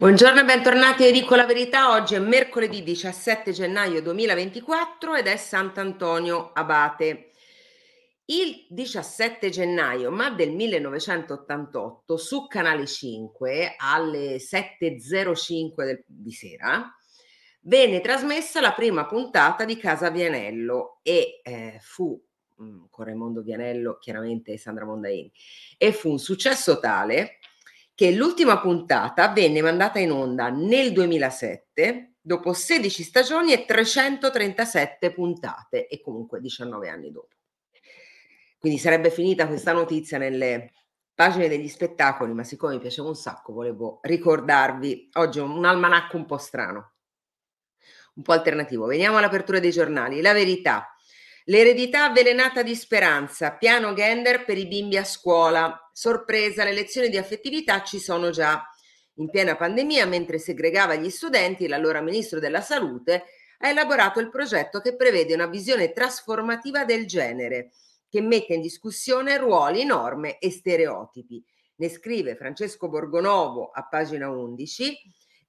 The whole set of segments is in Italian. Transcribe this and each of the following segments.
Buongiorno e bentornati a Dico la Verità. Oggi è mercoledì 17 gennaio 2024 ed è Sant'Antonio Abate. Il 17 gennaio, ma del 1988, su Canale 5 alle 7.05 del, di sera, venne trasmessa la prima puntata di Casa Vianello e eh, fu mm, con Raimondo Vianello, chiaramente Sandra Mondaini, e fu un successo tale che l'ultima puntata venne mandata in onda nel 2007 dopo 16 stagioni e 337 puntate e comunque 19 anni dopo. Quindi sarebbe finita questa notizia nelle pagine degli spettacoli, ma siccome mi piaceva un sacco volevo ricordarvi oggi un almanacco un po' strano, un po' alternativo. Veniamo all'apertura dei giornali. La verità. L'eredità avvelenata di speranza, piano Gender per i bimbi a scuola. Sorpresa, le lezioni di affettività ci sono già. In piena pandemia, mentre segregava gli studenti, l'allora ministro della Salute ha elaborato il progetto che prevede una visione trasformativa del genere, che mette in discussione ruoli, norme e stereotipi. Ne scrive Francesco Borgonovo a pagina 11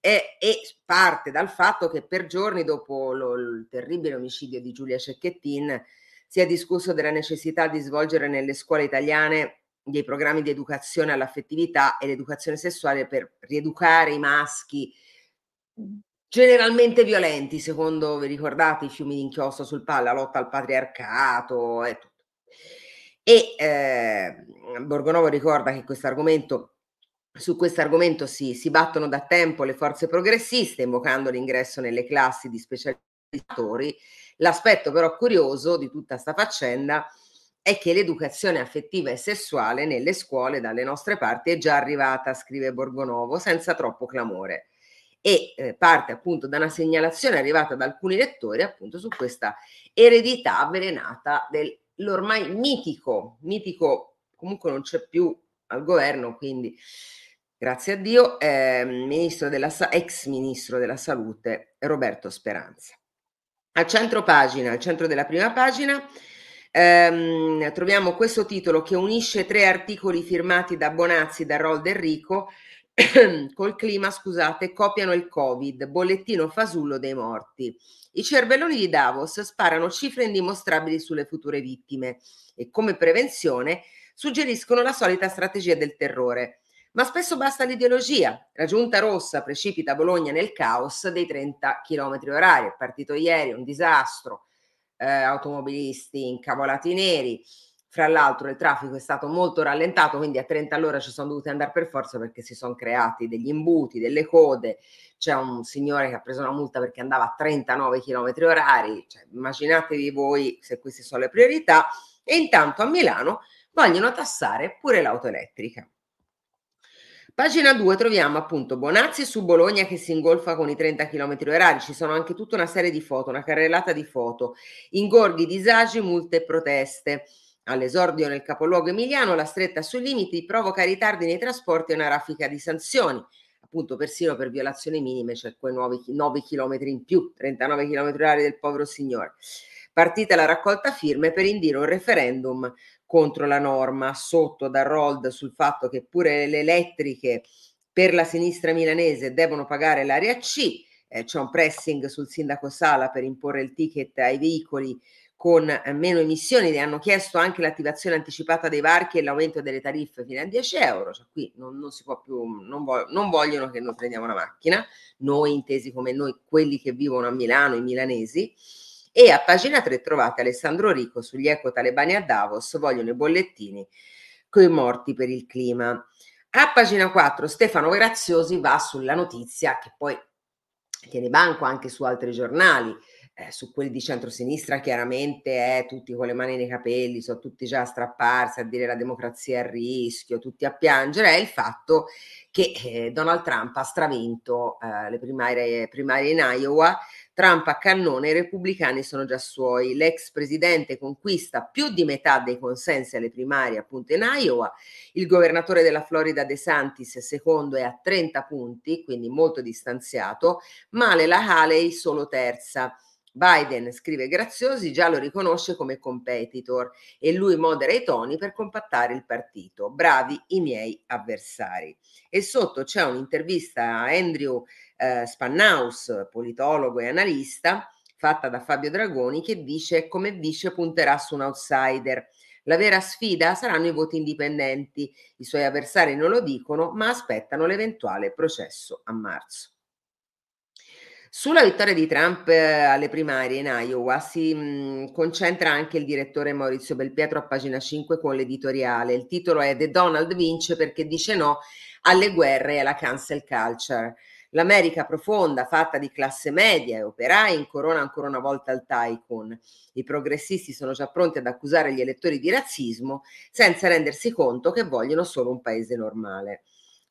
e, parte dal fatto che per giorni dopo lo, il terribile omicidio di Giulia Cecchettin si è discusso della necessità di svolgere nelle scuole italiane dei programmi di educazione all'affettività e l'educazione sessuale per rieducare i maschi generalmente violenti, secondo, vi ricordate, i fiumi d'inchiostro sul palla, la lotta al patriarcato e tutto. E eh, Borgonovo ricorda che questo argomento su questo argomento si, si battono da tempo le forze progressiste, invocando l'ingresso nelle classi di specializzatori. L'aspetto però curioso di tutta questa faccenda è che l'educazione affettiva e sessuale nelle scuole dalle nostre parti è già arrivata, scrive Borgonovo, senza troppo clamore. E eh, parte appunto da una segnalazione arrivata da alcuni lettori appunto su questa eredità avvelenata dell'ormai mitico, mitico comunque non c'è più al governo, quindi grazie a Dio, eh, ministro della, ex ministro della salute Roberto Speranza. Al centro pagina, al centro della prima pagina, ehm, troviamo questo titolo che unisce tre articoli firmati da Bonazzi, da Rol Del Rico, col clima, scusate, copiano il Covid, bollettino fasullo dei morti. I cervelloni di Davos sparano cifre indimostrabili sulle future vittime e come prevenzione suggeriscono la solita strategia del terrore. Ma spesso basta l'ideologia. La giunta rossa precipita Bologna nel caos dei 30 km orari. È partito ieri un disastro, eh, automobilisti incavolati neri. Fra l'altro il traffico è stato molto rallentato, quindi a 30 all'ora ci sono dovuti andare per forza perché si sono creati degli imbuti, delle code. C'è un signore che ha preso una multa perché andava a 39 km orari. Cioè, immaginatevi voi se queste sono le priorità. E intanto a Milano vogliono tassare pure l'auto elettrica. Pagina 2 troviamo appunto Bonazzi su Bologna che si ingolfa con i 30 km orari, ci sono anche tutta una serie di foto, una carrellata di foto, ingorghi, disagi, multe e proteste. All'esordio nel capoluogo emiliano la stretta sui limiti provoca ritardi nei trasporti e una raffica di sanzioni, appunto persino per violazioni minime, cioè quei nuovi 9 km in più, 39 km orari del povero signore. Partita la raccolta firme per indire un referendum contro la norma, sotto da Rold sul fatto che pure le elettriche per la sinistra milanese devono pagare l'area C, eh, c'è un pressing sul sindaco Sala per imporre il ticket ai veicoli con eh, meno emissioni, hanno chiesto anche l'attivazione anticipata dei varchi e l'aumento delle tariffe fino a 10 euro, cioè qui non, non si può più, non, vo- non vogliono che noi prendiamo una macchina, noi intesi come noi, quelli che vivono a Milano, i milanesi, e a pagina 3 trovate Alessandro Rico sugli eco talebani a Davos, vogliono i bollettini coi morti per il clima. A pagina 4 Stefano Graziosi va sulla notizia che poi tiene banco anche su altri giornali, eh, su quelli di centrosinistra chiaramente è tutti con le mani nei capelli, sono tutti già a strapparsi, a dire la democrazia è a rischio, tutti a piangere, è il fatto che eh, Donald Trump ha stravinto eh, le primarie, primarie in Iowa Trump a cannone, i repubblicani sono già suoi. L'ex presidente conquista più di metà dei consensi alle primarie appunto in Iowa. Il governatore della Florida De Santis secondo è a 30 punti, quindi molto distanziato. Male la Haley solo terza. Biden, scrive Graziosi, già lo riconosce come competitor e lui modera i toni per compattare il partito. Bravi i miei avversari. E sotto c'è un'intervista a Andrew eh, Spannaus, politologo e analista, fatta da Fabio Dragoni, che dice come vice punterà su un outsider. La vera sfida saranno i voti indipendenti. I suoi avversari non lo dicono, ma aspettano l'eventuale processo a marzo. Sulla vittoria di Trump eh, alle primarie in Iowa si mm, concentra anche il direttore Maurizio Belpietro a pagina 5 con l'editoriale. Il titolo è The Donald vince perché dice no alle guerre e alla cancel culture. L'America profonda, fatta di classe media e operai, incorona ancora una volta il tycoon. I progressisti sono già pronti ad accusare gli elettori di razzismo senza rendersi conto che vogliono solo un paese normale.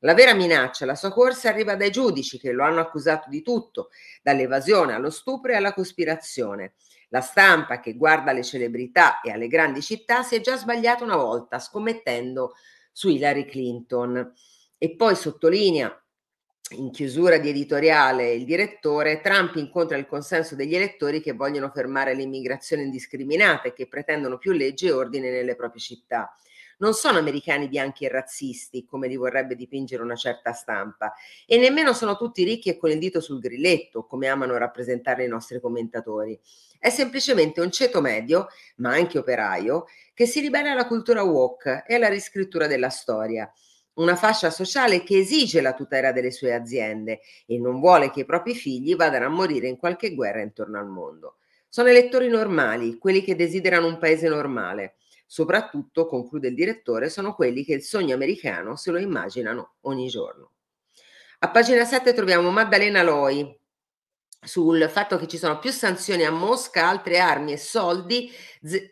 La vera minaccia alla sua corsa arriva dai giudici che lo hanno accusato di tutto, dall'evasione allo stupro e alla cospirazione. La stampa che guarda alle celebrità e alle grandi città si è già sbagliata una volta scommettendo su Hillary Clinton. E poi sottolinea in chiusura di editoriale il direttore, Trump incontra il consenso degli elettori che vogliono fermare l'immigrazione indiscriminata e che pretendono più leggi e ordine nelle proprie città non sono americani bianchi e razzisti, come li vorrebbe dipingere una certa stampa, e nemmeno sono tutti ricchi e con il dito sul grilletto, come amano rappresentare i nostri commentatori. È semplicemente un ceto medio, ma anche operaio, che si ribella alla cultura woke e alla riscrittura della storia una fascia sociale che esige la tutela delle sue aziende e non vuole che i propri figli vadano a morire in qualche guerra intorno al mondo. Sono elettori normali, quelli che desiderano un paese normale, Soprattutto, conclude il direttore, sono quelli che il sogno americano se lo immaginano ogni giorno. A pagina 7 troviamo Maddalena Loi sul fatto che ci sono più sanzioni a Mosca, altre armi e soldi,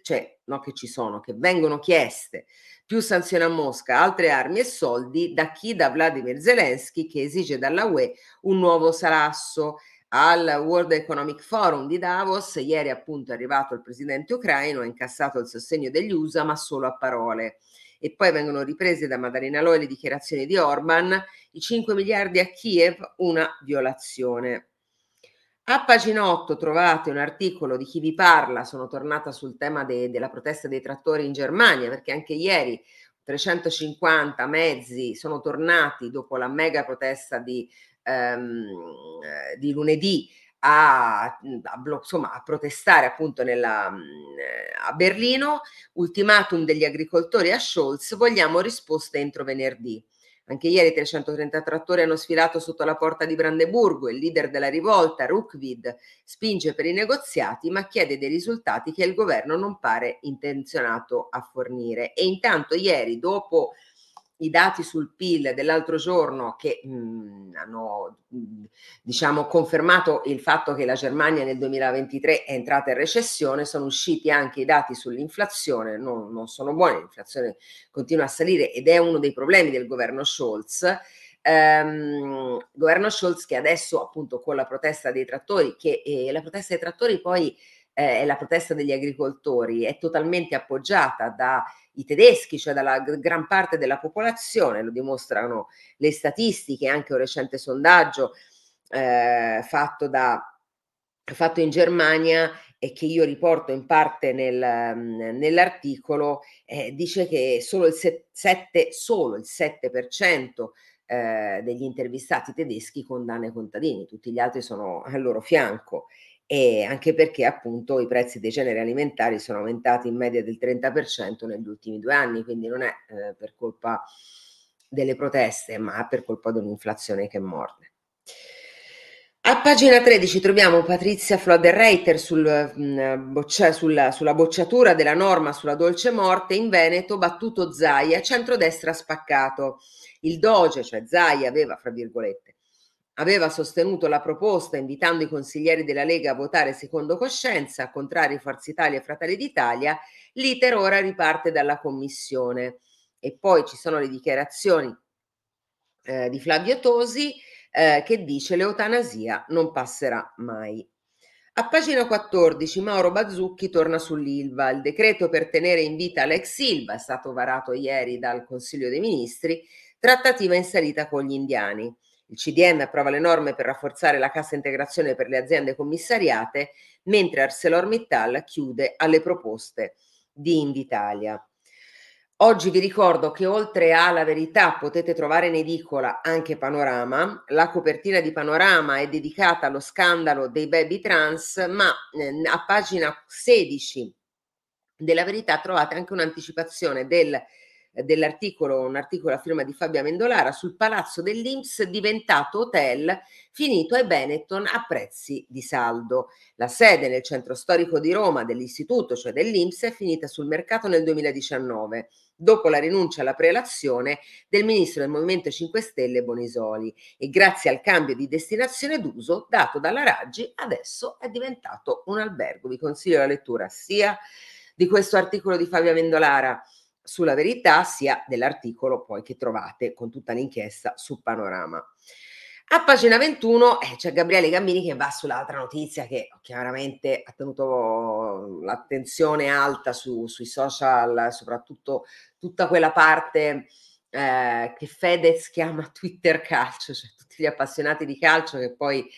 cioè no che ci sono, che vengono chieste più sanzioni a Mosca, altre armi e soldi da chi? Da Vladimir Zelensky che esige dalla UE un nuovo salasso al World Economic Forum di Davos. Ieri appunto è arrivato il presidente ucraino, ha incassato il sostegno degli USA, ma solo a parole. E poi vengono riprese da Maddalena Loi le dichiarazioni di Orban, i 5 miliardi a Kiev, una violazione. A pagina 8 trovate un articolo di chi vi parla, sono tornata sul tema de- della protesta dei trattori in Germania, perché anche ieri 350 mezzi sono tornati dopo la mega protesta di ehm, eh, di lunedì a, a, insomma, a protestare appunto nella, eh, a Berlino, ultimatum degli agricoltori a Scholz, vogliamo risposte entro venerdì. Anche ieri 330 trattori hanno sfilato sotto la porta di Brandeburgo. Il leader della rivolta, Rukvid, spinge per i negoziati ma chiede dei risultati che il governo non pare intenzionato a fornire. E intanto ieri, dopo i dati sul PIL dell'altro giorno che mh, mhmm, hanno mh, mhmm, diciamo confermato il fatto che la Germania nel 2023 è entrata in recessione, sono usciti anche i dati sull'inflazione, non, non sono buoni, l'inflazione continua a salire ed è uno dei problemi del governo Scholz. Ehm, governo Scholz che adesso appunto con la protesta dei trattori, che eh, la protesta dei trattori poi eh, la protesta degli agricoltori, è totalmente appoggiata da i tedeschi, cioè dalla gran parte della popolazione, lo dimostrano le statistiche, anche un recente sondaggio eh, fatto, da, fatto in Germania e che io riporto in parte nel, nell'articolo, eh, dice che solo il 7, solo il 7% eh, degli intervistati tedeschi condanna i contadini, tutti gli altri sono al loro fianco e anche perché appunto i prezzi dei generi alimentari sono aumentati in media del 30% negli ultimi due anni, quindi non è eh, per colpa delle proteste, ma per colpa di un'inflazione che morde. A pagina 13 troviamo Patrizia Floder-Reiter sul, mm, boccia, sulla, sulla, bocciatura della norma sulla dolce morte in Veneto, battuto Zaia, centrodestra spaccato. Il Doge, cioè Zaia, aveva, fra virgolette, aveva sostenuto la proposta invitando i consiglieri della Lega a votare secondo coscienza, contrari Forza Italia e Fratelli d'Italia, l'iter ora riparte dalla commissione. E poi ci sono le dichiarazioni eh, di Flavio Tosi eh, che dice l'eutanasia non passerà mai. A pagina 14 Mauro Bazzucchi torna sull'ILVA. Il decreto per tenere in vita l'ex Silva è stato varato ieri dal Consiglio dei Ministri, trattativa in salita con gli indiani. Il CDM approva le norme per rafforzare la cassa integrazione per le aziende commissariate, mentre ArcelorMittal chiude alle proposte di Invitalia. Oggi vi ricordo che oltre alla verità potete trovare in edicola anche Panorama. La copertina di Panorama è dedicata allo scandalo dei baby trans, ma eh, a pagina 16 della verità trovate anche un'anticipazione del dell'articolo, un articolo a firma di Fabia Mendolara sul palazzo dell'Inps diventato hotel finito ai Benetton a prezzi di saldo. La sede nel centro storico di Roma dell'istituto, cioè dell'Inps, è finita sul mercato nel 2019 dopo la rinuncia alla prelazione del ministro del Movimento 5 Stelle Bonisoli e grazie al cambio di destinazione d'uso dato dalla Raggi adesso è diventato un albergo. Vi consiglio la lettura sia di questo articolo di Fabia Mendolara sulla verità sia dell'articolo poi che trovate con tutta l'inchiesta su Panorama. A pagina 21 eh, c'è Gabriele Gammini che va sull'altra notizia che chiaramente ha tenuto l'attenzione alta su, sui social, soprattutto tutta quella parte eh, che Fedez chiama Twitter calcio, cioè tutti gli appassionati di calcio che poi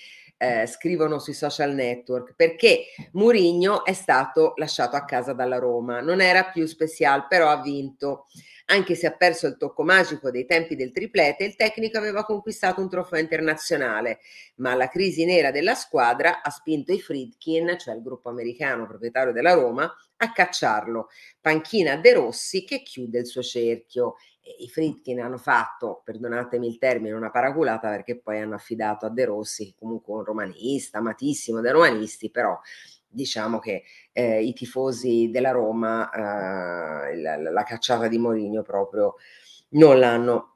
eh, scrivono sui social network, perché Murigno è stato lasciato a casa dalla Roma. Non era più special, però ha vinto. Anche se ha perso il tocco magico dei tempi del triplete, il tecnico aveva conquistato un trofeo internazionale, ma la crisi nera della squadra ha spinto i Friedkin, cioè il gruppo americano proprietario della Roma, a cacciarlo. Panchina De Rossi che chiude il suo cerchio i Fritkin hanno fatto, perdonatemi il termine, una paraculata perché poi hanno affidato a De Rossi, comunque un romanista, amatissimo dai romanisti, però diciamo che eh, i tifosi della Roma eh, la, la, cacciata di Mourinho proprio non l'hanno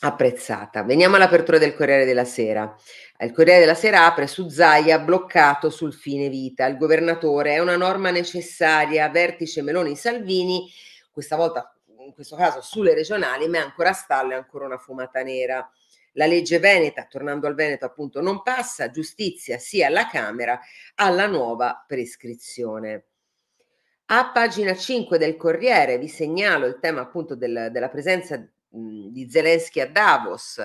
apprezzata. Veniamo all'apertura del Corriere della Sera. Il Corriere della Sera apre su Zaia bloccato sul fine vita. Il governatore è una norma necessaria, vertice Meloni Salvini, questa volta in questo caso sulle regionali, ma è ancora a stallo, è ancora una fumata nera. La legge Veneta, tornando al Veneto appunto, non passa, giustizia sia alla Camera alla nuova prescrizione. A pagina 5 del Corriere vi segnalo il tema appunto del, della presenza di Zelensky a Davos.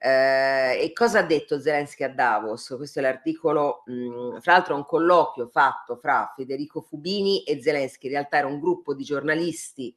Eh, e cosa ha detto Zelensky a Davos? Questo è l'articolo, mh, fra l'altro un colloquio fatto fra Federico Fubini e Zelensky, in realtà era un gruppo di giornalisti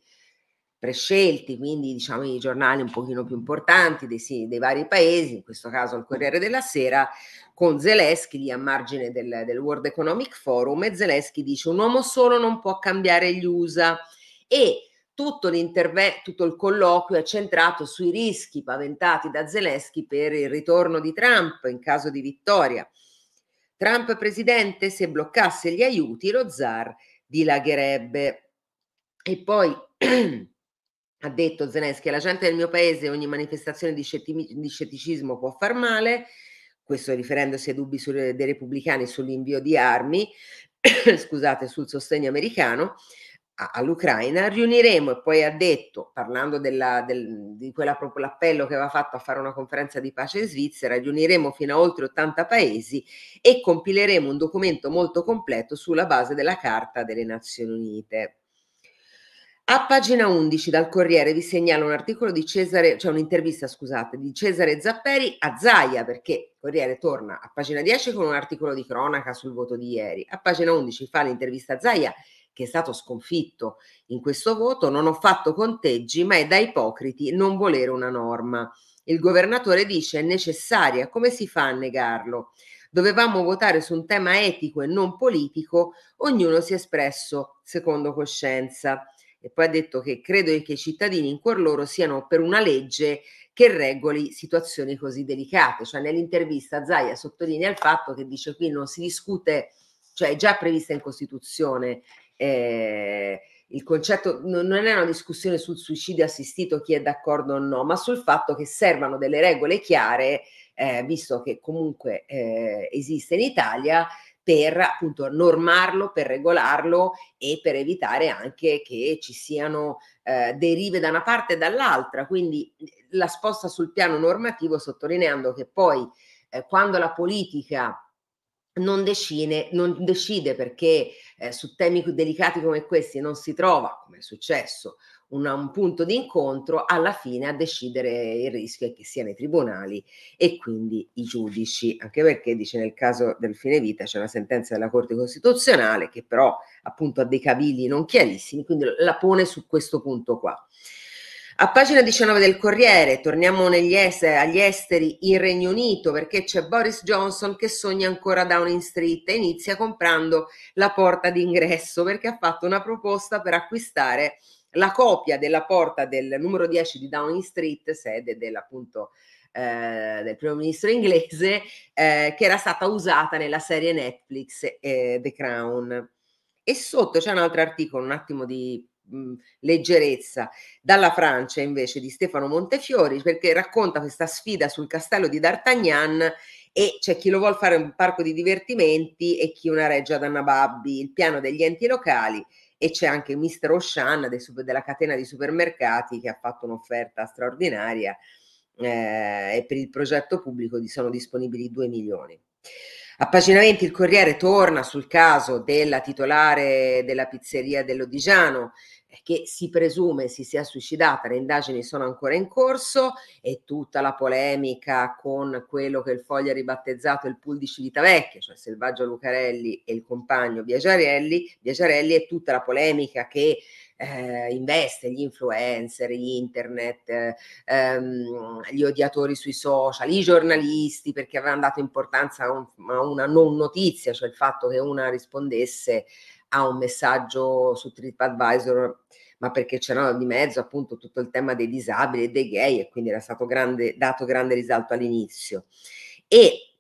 prescelti, quindi diciamo i giornali un pochino più importanti dei, sì, dei, vari paesi, in questo caso il Corriere della Sera, con Zelensky lì a margine del, del World Economic Forum e Zelensky dice un uomo solo non può cambiare gli USA e tutto l'intervento, tutto il colloquio è centrato sui rischi paventati da Zelensky per il ritorno di Trump in caso di vittoria. Trump presidente, se bloccasse gli aiuti, lo zar dilagherebbe. E poi ha detto Zelensky, alla gente del mio paese ogni manifestazione di, scetimi- di scetticismo può far male, questo riferendosi ai dubbi su, dei repubblicani sull'invio di armi, scusate, sul sostegno americano a, all'Ucraina, riuniremo e poi ha detto, parlando della, del, di quella proprio l'appello che aveva fatto a fare una conferenza di pace in Svizzera, riuniremo fino a oltre 80 paesi e compileremo un documento molto completo sulla base della Carta delle Nazioni Unite. A pagina 11 dal Corriere vi segnalo un articolo di Cesare, cioè un'intervista, scusate, di Cesare Zapperi a Zaia, perché Corriere torna a pagina 10 con un articolo di cronaca sul voto di ieri. A pagina 11 fa l'intervista a Zaia, che è stato sconfitto in questo voto. Non ho fatto conteggi, ma è da ipocriti non volere una norma. Il governatore dice è necessaria, come si fa a negarlo? Dovevamo votare su un tema etico e non politico, ognuno si è espresso secondo coscienza e poi ha detto che credo che i cittadini in cuor loro siano per una legge che regoli situazioni così delicate. Cioè nell'intervista Zaia sottolinea il fatto che dice qui non si discute, cioè è già prevista in Costituzione eh, il concetto, non è una discussione sul suicidio assistito, chi è d'accordo o no, ma sul fatto che servano delle regole chiare, eh, visto che comunque eh, esiste in Italia, per appunto normarlo, per regolarlo e per evitare anche che ci siano eh, derive da una parte e dall'altra. Quindi la sposta sul piano normativo sottolineando che poi eh, quando la politica non decide, non decide perché eh, su temi delicati come questi non si trova, come è successo, una, un punto di incontro, alla fine a decidere il rischio è che siano i tribunali e quindi i giudici, anche perché dice nel caso del fine vita c'è una sentenza della Corte Costituzionale che però appunto ha dei cavilli non chiarissimi, quindi la pone su questo punto qua. A pagina 19 del Corriere, torniamo esteri, agli esteri in Regno Unito perché c'è Boris Johnson che sogna ancora Downing Street e inizia comprando la porta d'ingresso perché ha fatto una proposta per acquistare la copia della porta del numero 10 di Downing Street, sede dell'appunto eh, del primo ministro inglese, eh, che era stata usata nella serie Netflix eh, The Crown. E sotto c'è un altro articolo, un attimo di mh, leggerezza, dalla Francia invece di Stefano Montefiori, perché racconta questa sfida sul castello di D'Artagnan e c'è chi lo vuole fare un parco di divertimenti e chi una reggia da Nababbi, il piano degli enti locali e c'è anche Mr. Oshan della catena di supermercati che ha fatto un'offerta straordinaria eh, e per il progetto pubblico sono disponibili 2 milioni. A pagina 20 il Corriere torna sul caso della titolare della pizzeria dell'Odigiano che si presume si sia suicidata, le indagini sono ancora in corso e tutta la polemica con quello che il Foglio ha ribattezzato il pool di Civitavecchia, cioè Selvaggio Lucarelli e il compagno Biagiarelli, Biagiarelli e tutta la polemica che eh, investe gli influencer, internet, eh, ehm, gli odiatori sui social, i giornalisti, perché avevano dato importanza a, un, a una non notizia, cioè il fatto che una rispondesse a un messaggio su TripAdvisor, ma perché c'era di mezzo appunto tutto il tema dei disabili e dei gay e quindi era stato grande, dato grande risalto all'inizio. E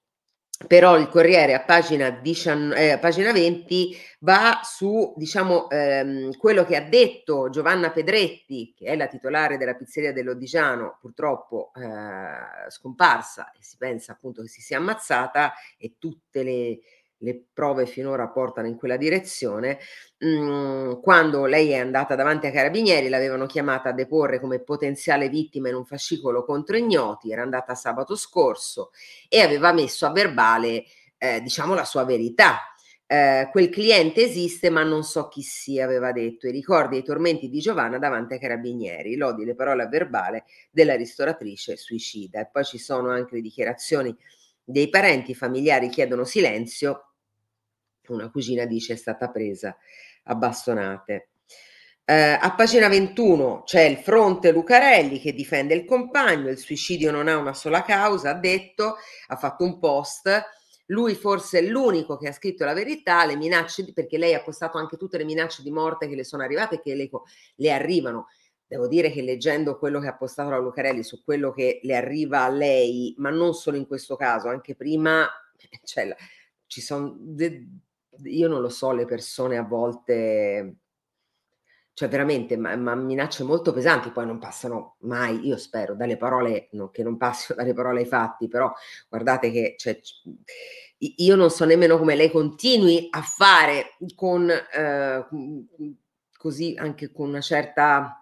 però il Corriere a pagina, 19, eh, pagina 20 va su diciamo ehm, quello che ha detto Giovanna Pedretti che è la titolare della pizzeria dell'Odigiano purtroppo eh, scomparsa e si pensa appunto che si sia ammazzata e tutte le le prove finora portano in quella direzione, mhmm, quando lei è andata davanti ai carabinieri l'avevano chiamata a deporre come potenziale vittima in un fascicolo contro ignoti, era andata sabato scorso e aveva messo a verbale eh, diciamo la sua verità. Eh, quel cliente esiste ma non so chi sia, aveva detto, i ricordi e i tormenti di Giovanna davanti ai carabinieri, lodi le parole a verbale della ristoratrice suicida. E poi ci sono anche le dichiarazioni dei parenti, familiari chiedono silenzio una cugina dice è stata presa a bastonate. Eh, a pagina 21 c'è il fronte Lucarelli che difende il compagno, il suicidio non ha una sola causa, ha detto, ha fatto un post, lui forse è l'unico che ha scritto la verità, le minacce, perché lei ha postato anche tutte le minacce di morte che le sono arrivate e che le, le arrivano. Devo dire che leggendo quello che ha postato la Lucarelli su quello che le arriva a lei, ma non solo in questo caso, anche prima, cioè, ci sono de- io non lo so, le persone a volte, cioè veramente, ma, ma minacce molto pesanti, poi non passano mai, io spero, dalle parole, no, che non passino dalle parole ai fatti, però guardate che cioè, io non so nemmeno come lei continui a fare con eh, così anche con una certa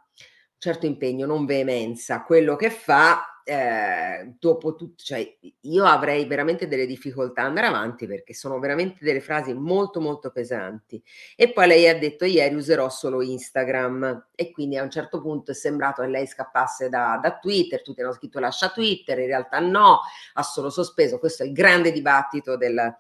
certo impegno, non veemenza, quello che fa eh, dopo tutto, cioè io avrei veramente delle difficoltà ad andare avanti perché sono veramente delle frasi molto molto pesanti. E poi lei ha detto ieri userò solo Instagram e quindi a un certo punto è sembrato che lei scappasse da, da Twitter, tutti hanno scritto lascia Twitter, in realtà no, ha solo sospeso. Questo è il grande dibattito del,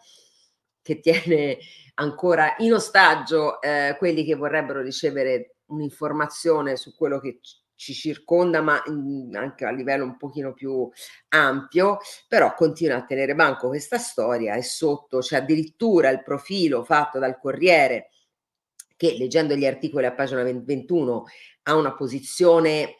che tiene ancora in ostaggio eh, quelli che vorrebbero ricevere un'informazione su quello che ci circonda, ma in, anche a livello un pochino più ampio, però continua a tenere banco questa storia e sotto c'è addirittura il profilo fatto dal Corriere che leggendo gli articoli a pagina 21 ha una posizione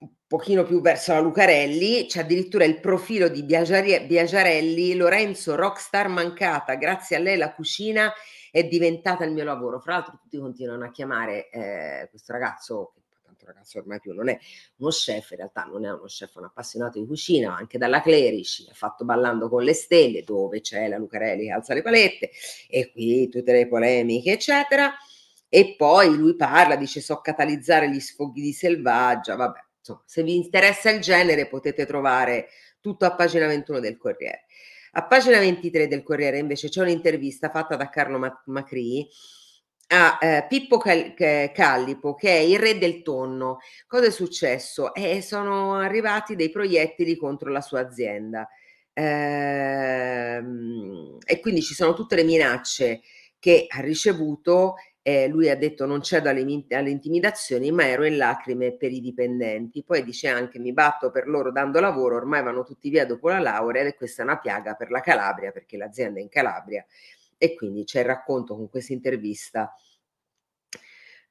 un pochino più verso la Lucarelli, c'è addirittura il profilo di Biagiarelli, Lorenzo rockstar mancata, grazie a lei la cucina è diventata il mio lavoro. Fra l'altro tutti continuano a chiamare eh, questo ragazzo che questo ragazzo ormai più non è uno chef, in realtà non è uno chef, è un appassionato di cucina, anche dalla Clerici, ha fatto Ballando con le stelle, dove c'è la Lucarelli che alza le palette, e qui tutte le polemiche, eccetera. E poi lui parla, dice so catalizzare gli sfoghi di selvaggia, vabbè, insomma, se vi interessa il genere potete trovare tutto a pagina 21 del Corriere. A pagina 23 del Corriere invece c'è un'intervista fatta da Carlo Macri a eh, Pippo Cal- Callipo, che è il re del tonno. Cosa è successo? Eh, sono arrivati dei proiettili contro la sua azienda. Ehm, e quindi ci sono tutte le minacce che ha ricevuto. Eh, lui ha detto non cedo alle, alle intimidazioni, ma ero in lacrime per i dipendenti. Poi dice anche mi batto per loro dando lavoro, ormai vanno tutti via dopo la laurea ed è questa una piaga per la Calabria perché l'azienda è in Calabria e quindi c'è il racconto con questa intervista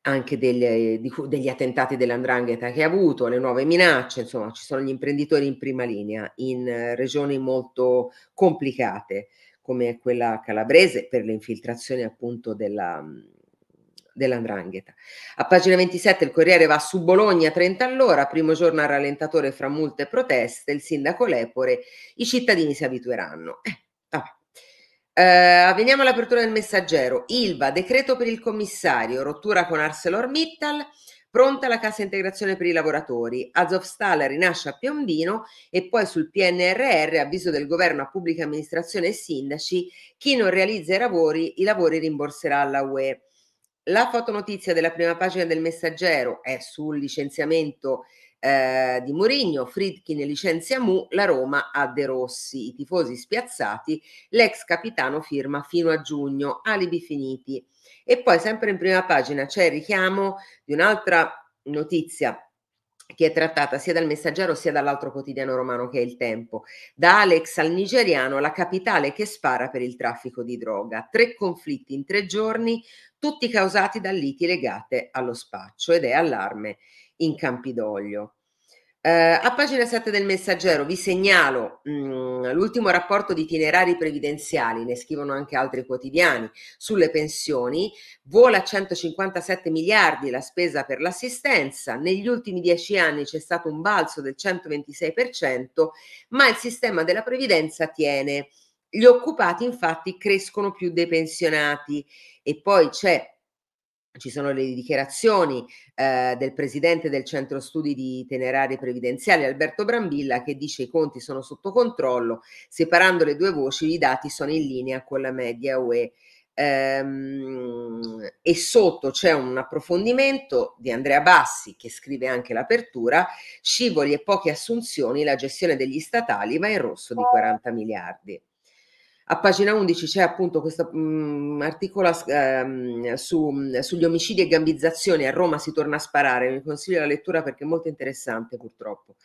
anche degli, di, degli attentati dell'andrangheta che ha avuto, le nuove minacce, insomma ci sono gli imprenditori in prima linea in uh, regioni molto complicate come quella calabrese per le infiltrazioni appunto della, dell'andrangheta. A pagina 27 il Corriere va su Bologna 30 all'ora, primo giorno a rallentatore fra multe e proteste, il sindaco Lepore, i cittadini si abitueranno. Eh, Uh, veniamo all'apertura del messaggero. Ilva, decreto per il commissario, rottura con ArcelorMittal, pronta la cassa integrazione per i lavoratori. Azovstal rinasce a Piombino e poi sul PNRR, avviso del governo a pubblica amministrazione e sindaci, chi non realizza i lavori, i lavori rimborserà alla UE. La fotonotizia della prima pagina del messaggero è sul licenziamento eh, di Mourinho, Fridkin licenzia Mu, la Roma ha De Rossi, i tifosi spiazzati, l'ex capitano firma fino a giugno, alibi finiti. E poi sempre in prima pagina c'è il richiamo di un'altra notizia che è trattata sia dal messaggero sia dall'altro quotidiano romano che è il Tempo. Da Alex al nigeriano, la capitale che spara per il traffico di droga. Tre conflitti in tre giorni, tutti causati da liti legate allo spaccio ed è allarme in Campidoglio. Eh, a pagina 7 del Messaggero vi segnalo mh, mm, l'ultimo rapporto di itinerari previdenziali, ne scrivono anche altri quotidiani, sulle pensioni. Vola a 157 miliardi la spesa per l'assistenza, negli ultimi dieci anni c'è stato un balzo del 126%, ma il sistema della previdenza tiene. Gli occupati infatti crescono più dei pensionati e poi c'è ci sono le dichiarazioni eh, del presidente del centro studi di itinerari previdenziali Alberto Brambilla che dice i conti sono sotto controllo, separando le due voci i dati sono in linea con la media UE. Ehm, e sotto c'è un approfondimento di Andrea Bassi che scrive anche l'apertura, scivoli e poche assunzioni, la gestione degli statali va in rosso di 40 miliardi. A pagina 11 c'è appunto questo mh, articolo ehm, su, sugli omicidi e gambizzazioni. A Roma si torna a sparare. Vi consiglio la lettura perché è molto interessante, purtroppo.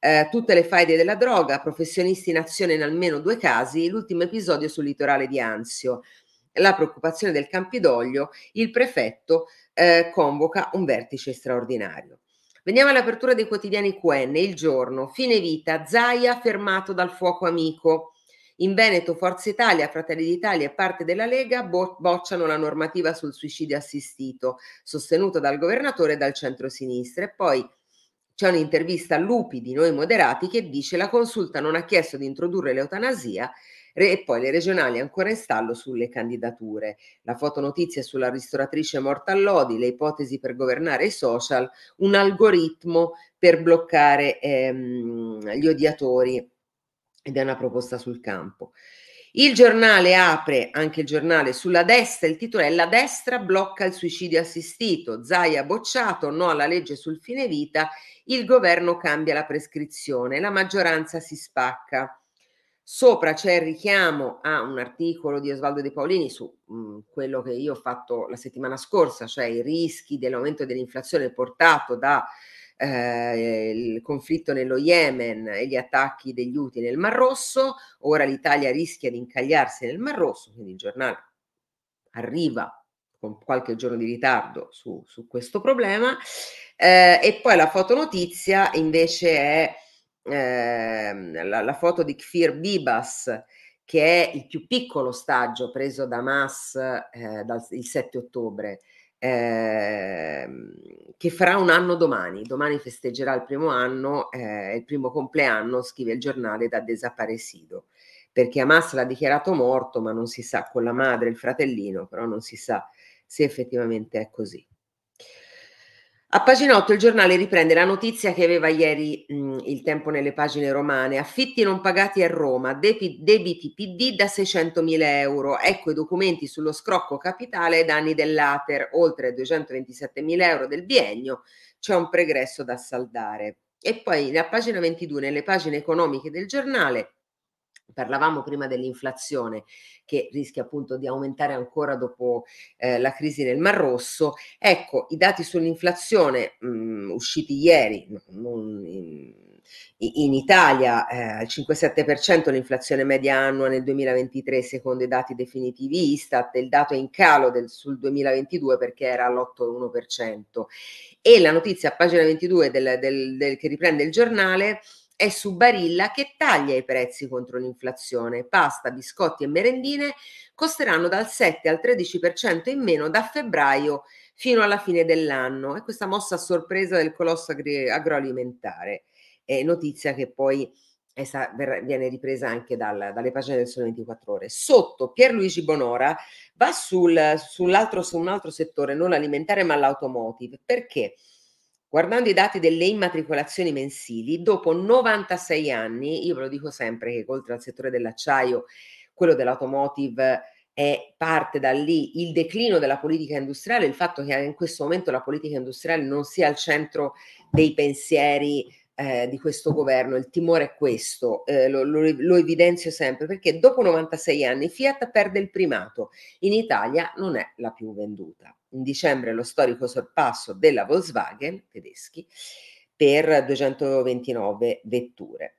Eh, tutte le faide della droga, professionisti in azione in almeno due casi. L'ultimo episodio sul litorale di Anzio. La preoccupazione del Campidoglio. Il prefetto eh, convoca un vertice straordinario. Veniamo all'apertura dei quotidiani QN. Il giorno, fine vita, Zaia fermato dal fuoco amico. In Veneto Forza Italia, Fratelli d'Italia e parte della Lega bo- bocciano la normativa sul suicidio assistito, sostenuta dal governatore e dal centro-sinistra. E poi c'è un'intervista a Lupi di Noi Moderati che dice la consulta non ha chiesto di introdurre l'eutanasia e poi le regionali ancora in stallo sulle candidature. La fotonotizia sulla ristoratrice morta all'Odi, le ipotesi per governare i social, un algoritmo per bloccare ehm, gli odiatori ed è una proposta sul campo. Il giornale apre, anche il giornale sulla destra, il titolo è La destra blocca il suicidio assistito, Zaia bocciato, no alla legge sul fine vita, il governo cambia la prescrizione, la maggioranza si spacca. Sopra c'è il richiamo a un articolo di Osvaldo De Paolini su mh, mm, quello che io ho fatto la settimana scorsa, cioè i rischi dell'aumento dell'inflazione portato da eh, il conflitto nello Yemen e gli attacchi degli Houthi nel Mar Rosso, ora l'Italia rischia di incagliarsi nel Mar Rosso, quindi il giornale arriva con qualche giorno di ritardo su, su questo problema, eh, e poi la fotonotizia invece è eh, la, la, foto di Kfir Bibas, che è il più piccolo ostaggio preso da Hamas eh, dal, il 7 ottobre eh, che farà un anno domani. Domani festeggerà il primo anno, eh, il primo compleanno, scrive il giornale da desaparecido, perché Hamas l'ha dichiarato morto, ma non si sa con la madre il fratellino, però non si sa se effettivamente è così. A pagina 8 il giornale riprende la notizia che aveva ieri mh, il tempo nelle pagine romane. Affitti non pagati a Roma, debiti PD da 600.000 euro. Ecco i documenti sullo scrocco capitale ai danni dell'Ater, oltre 227.000 euro del biennio. C'è un pregresso da saldare. E poi a pagina 22, nelle pagine economiche del giornale, Parlavamo prima dell'inflazione che rischia appunto di aumentare ancora dopo eh, la crisi nel Mar Rosso. Ecco, i dati sull'inflazione mh, mm, usciti ieri non, in, in, Italia eh, al 5,7% l'inflazione media annua nel 2023 secondo i dati definitivi Istat, il dato è in calo del, sul 2022 perché era all'8,1%. E la notizia a pagina 22 del, del, del, che riprende il giornale è su Barilla che taglia i prezzi contro l'inflazione. Pasta, biscotti e merendine costeranno dal 7 al 13% in meno da febbraio fino alla fine dell'anno. E questa mossa a sorpresa del colosso agri- agroalimentare. È notizia che poi sta, viene ripresa anche dal, dalle pagine del Sole 24 Ore. Sotto Pierluigi Bonora va sul, su un altro settore, non alimentare ma l'automotive. Perché? Guardando i dati delle immatricolazioni mensili, dopo 96 anni, io ve lo dico sempre che oltre al settore dell'acciaio, quello dell'automotive è parte da lì il declino della politica industriale, il fatto che in questo momento la politica industriale non sia al centro dei pensieri eh, di questo governo, il timore è questo, eh, lo, lo, lo, evidenzio sempre, perché dopo 96 anni Fiat perde il primato, in Italia non è la più venduta in dicembre lo storico sorpasso della Volkswagen tedeschi per 229 vetture.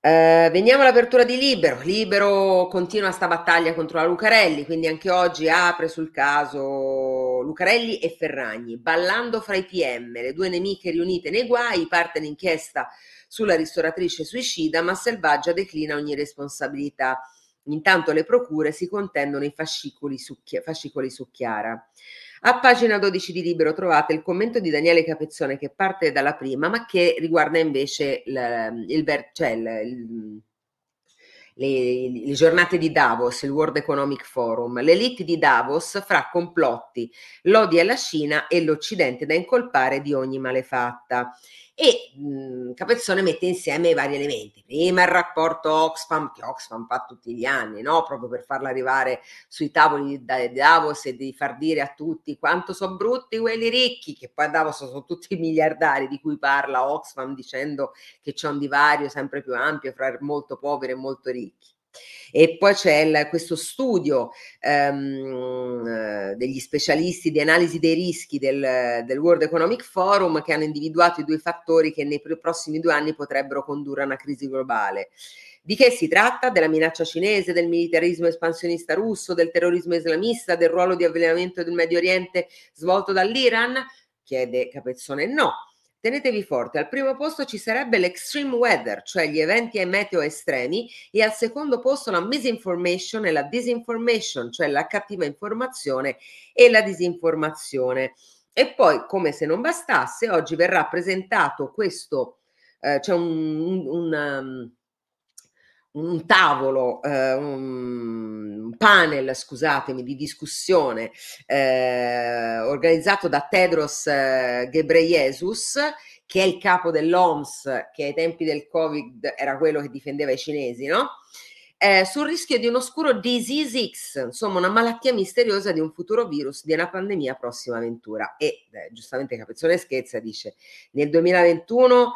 Uh, veniamo all'apertura di Libero. Libero continua sta battaglia contro la Lucarelli, quindi anche oggi apre sul caso Lucarelli e Ferragni, ballando fra i PM, le due nemiche riunite nei guai, parte l'inchiesta sulla ristoratrice suicida, ma Selvaggia declina ogni responsabilità. Intanto le procure si contendono i fascicoli su, fascicoli su Chiara. A pagina 12 di Libero trovate il commento di Daniele Capezzone che parte dalla prima, ma che riguarda invece il, il, cioè il, il le, le, giornate di Davos, il World Economic Forum, l'elite di Davos fra complotti, lodi alla Cina e l'Occidente da incolpare di ogni malefatta e mh, mhmm, Capezzone mette insieme i vari elementi. Prima il rapporto Oxfam, che Oxfam fa tutti gli anni, no? proprio per farlo arrivare sui tavoli di Davos e di far dire a tutti quanto sono brutti quelli ricchi, che poi a Davos sono tutti i miliardari di cui parla Oxfam dicendo che c'è un divario sempre più ampio fra molto poveri e molto ricchi. E poi c'è il, questo studio ehm, degli specialisti di analisi dei rischi del, del, World Economic Forum che hanno individuato i due fattori che nei prossimi due anni potrebbero condurre a una crisi globale. Di che si tratta? Della minaccia cinese, del militarismo espansionista russo, del terrorismo islamista, del ruolo di avvelenamento del Medio Oriente svolto dall'Iran? Chiede Capezzone no Tenetevi forte, al primo posto ci sarebbe l'extreme weather, cioè gli eventi meteo estremi, e al secondo posto la misinformation e la disinformation, cioè la cattiva informazione e la disinformazione. E poi, come se non bastasse, oggi verrà presentato questo, eh, c'è un, un, un um, un tavolo, eh, un panel, scusatemi, di discussione eh, organizzato da Tedros eh, Ghebreyesus, che è il capo dell'OMS, che ai tempi del Covid era quello che difendeva i cinesi, no? Eh, sul rischio di un oscuro disease X, insomma una malattia misteriosa di un futuro virus, di una pandemia prossima avventura. E eh, giustamente Capezzone scherza, dice nel 2021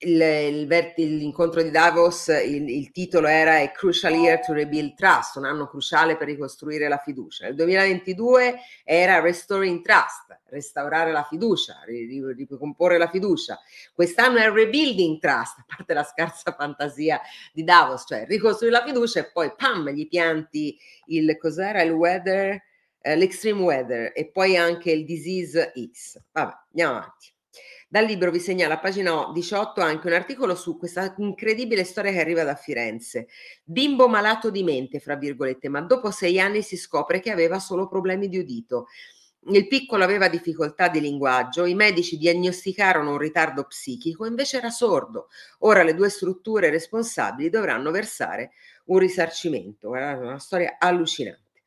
il, il, l'incontro di Davos, il, il, titolo era A Crucial Year to Rebuild Trust, un anno cruciale per ricostruire la fiducia. Nel 2022 era Restoring Trust, restaurare la fiducia, ricomporre la fiducia. Quest'anno è Rebuilding Trust, a parte la scarsa fantasia di Davos, cioè ricostruire la fiducia e poi pam, gli pianti il cos'era il weather, eh, l'extreme weather e poi anche il disease X. Vabbè, andiamo avanti. Dal libro vi segnala pagina 18 anche un articolo su questa incredibile storia che arriva da Firenze. Bimbo malato di mente, fra virgolette, ma dopo sei anni si scopre che aveva solo problemi di udito. Il piccolo aveva difficoltà di linguaggio, i medici diagnosticarono un ritardo psichico, invece era sordo. Ora le due strutture responsabili dovranno versare un risarcimento. È una storia allucinante.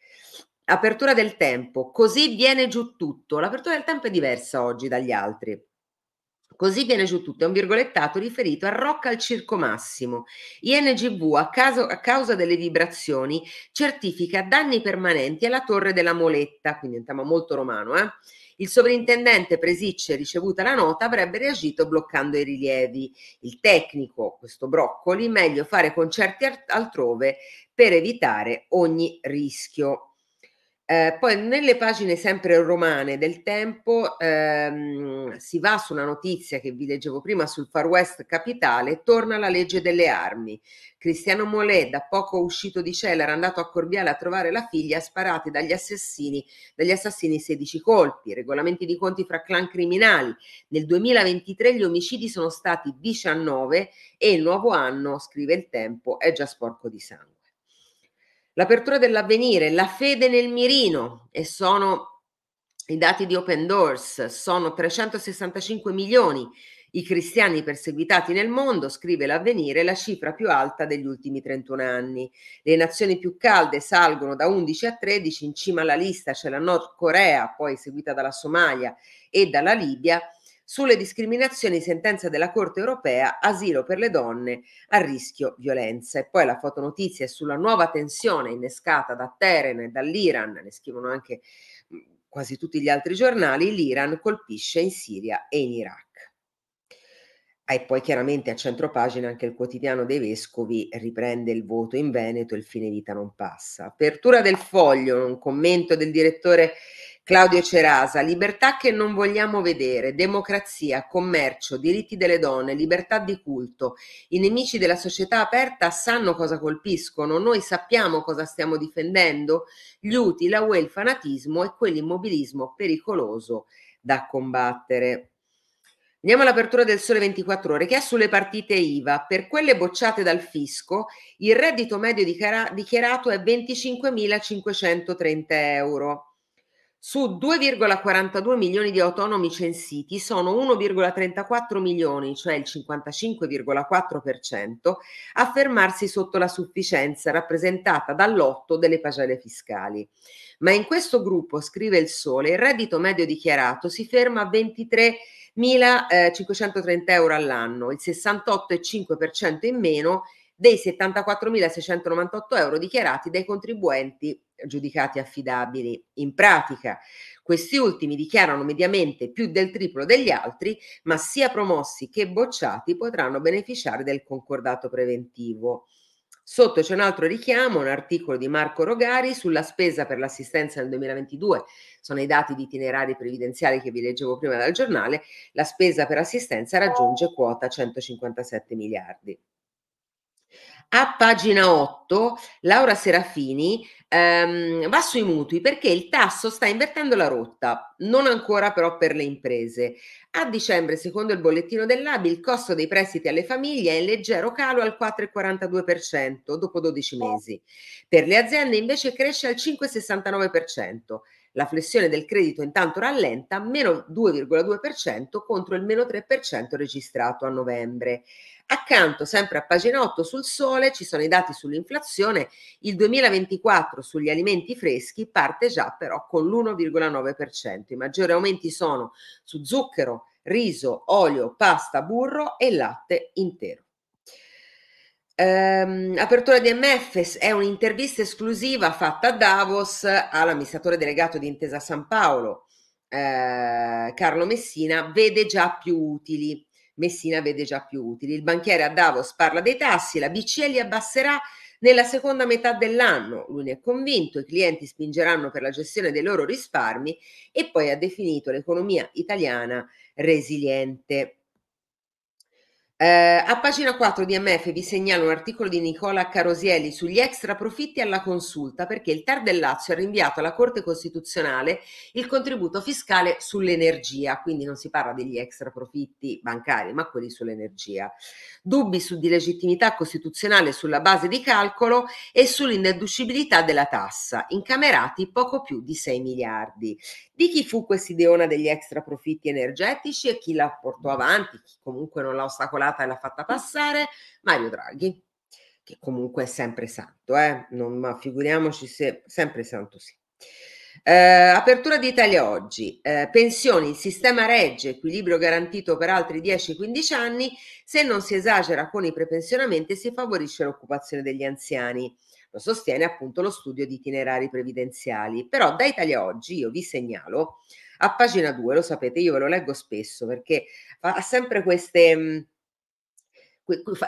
Apertura del tempo, così viene giù tutto. L'apertura del tempo è diversa oggi dagli altri. Così viene giù tutto, è un virgolettato riferito a Rocca al Circo Massimo. INGV, a, caso, a causa delle vibrazioni, certifica danni permanenti alla torre della Moletta, quindi un tema molto romano, eh? Il sovrintendente Presicce, ricevuta la nota, avrebbe reagito bloccando i rilievi. Il tecnico, questo Broccoli, meglio fare concerti altrove per evitare ogni rischio. Eh, poi nelle pagine sempre romane del tempo ehm, si va su una notizia che vi leggevo prima sul Far West capitale, torna la legge delle armi. Cristiano Molè, da poco uscito di cella, era andato a Corviale a trovare la figlia, sparati dagli assassini, dagli assassini 16 colpi, regolamenti di conti fra clan criminali. Nel 2023 gli omicidi sono stati 19 e il nuovo anno, scrive il tempo, è già sporco di sangue. L'apertura dell'avvenire, la fede nel mirino e sono i dati di Open Doors, sono 365 milioni i cristiani perseguitati nel mondo, scrive l'avvenire, la cifra più alta degli ultimi 31 anni. Le nazioni più calde salgono da 11 a 13, in cima alla lista c'è la Nord Corea, poi seguita dalla Somalia e dalla Libia sulle discriminazioni, sentenza della Corte europea, asilo per le donne a rischio violenza. E poi la fotonotizia è sulla nuova tensione innescata da Teheran e dall'Iran, ne scrivono anche quasi tutti gli altri giornali, l'Iran colpisce in Siria e in Iraq. E poi chiaramente a centropagina anche il quotidiano dei vescovi riprende il voto in Veneto, il fine vita non passa. Apertura del foglio, un commento del direttore Claudio Cerasa, libertà che non vogliamo vedere, democrazia, commercio, diritti delle donne, libertà di culto. I nemici della società aperta sanno cosa colpiscono, noi sappiamo cosa stiamo difendendo, gli UTI, la UE, il fanatismo e quell'immobilismo pericoloso da combattere. Andiamo all'apertura del Sole 24 Ore che è sulle partite IVA. Per quelle bocciate dal fisco, il reddito medio dichiarato è 25.530 euro. Su 2,42 milioni di autonomi censiti sono 1,34 milioni, cioè il 55,4%, a fermarsi sotto la sufficienza rappresentata dall'otto delle pagelle fiscali. Ma in questo gruppo, scrive il Sole, il reddito medio dichiarato si ferma a 23.530 euro all'anno, il 68,5% in meno dei 74.698 euro dichiarati dai contribuenti giudicati affidabili. In pratica, questi ultimi dichiarano mediamente più del triplo degli altri, ma sia promossi che bocciati potranno beneficiare del concordato preventivo. Sotto c'è un altro richiamo, un articolo di Marco Rogari sulla spesa per l'assistenza nel 2022, sono i dati di itinerari previdenziali che vi leggevo prima dal giornale, la spesa per assistenza raggiunge quota 157 miliardi. A pagina 8 Laura Serafini ehm, va sui mutui perché il tasso sta invertendo la rotta, non ancora però per le imprese. A dicembre, secondo il bollettino dell'ABI, il costo dei prestiti alle famiglie è in leggero calo al 4,42% dopo 12 mesi. Per le aziende invece cresce al 5,69%. La flessione del credito intanto rallenta, meno 2,2% contro il meno 3% registrato a novembre. Accanto, sempre a pagina 8 sul sole, ci sono i dati sull'inflazione. Il 2024 sugli alimenti freschi parte già però con l'1,9%. I maggiori aumenti sono su zucchero, riso, olio, pasta, burro e latte intero. Ehm, apertura di MF è un'intervista esclusiva fatta a Davos all'amministratore delegato di Intesa San Paolo, eh, Carlo Messina, vede già più utili. Messina vede già più utili. Il banchiere a Davos parla dei tassi, la BCE li abbasserà nella seconda metà dell'anno. Lui ne è convinto, i clienti spingeranno per la gestione dei loro risparmi e poi ha definito l'economia italiana resiliente. Eh, a pagina 4 di MF vi segnalo un articolo di Nicola Carosielli sugli extra profitti alla consulta perché il TAR del Lazio ha rinviato alla Corte Costituzionale il contributo fiscale sull'energia, quindi non si parla degli extra profitti bancari, ma quelli sull'energia. Dubbi su di legittimità costituzionale sulla base di calcolo e sull'indeducibilità della tassa, incamerati poco più di 6 miliardi. Di chi fu quest'ideona degli extra profitti energetici e chi la portò avanti, chi comunque non l'ha ostacolata e l'ha fatta passare? Mario Draghi, che comunque è sempre santo, eh? non, ma figuriamoci se sempre santo sì. Eh, apertura di Italia Oggi, eh, pensioni, il sistema regge, equilibrio garantito per altri 10-15 anni, se non si esagera con i prepensionamenti si favorisce l'occupazione degli anziani. Lo sostiene appunto lo studio di itinerari previdenziali. Però da Italia Oggi io vi segnalo a pagina 2, lo sapete, io ve lo leggo spesso perché ha sempre queste... Mh,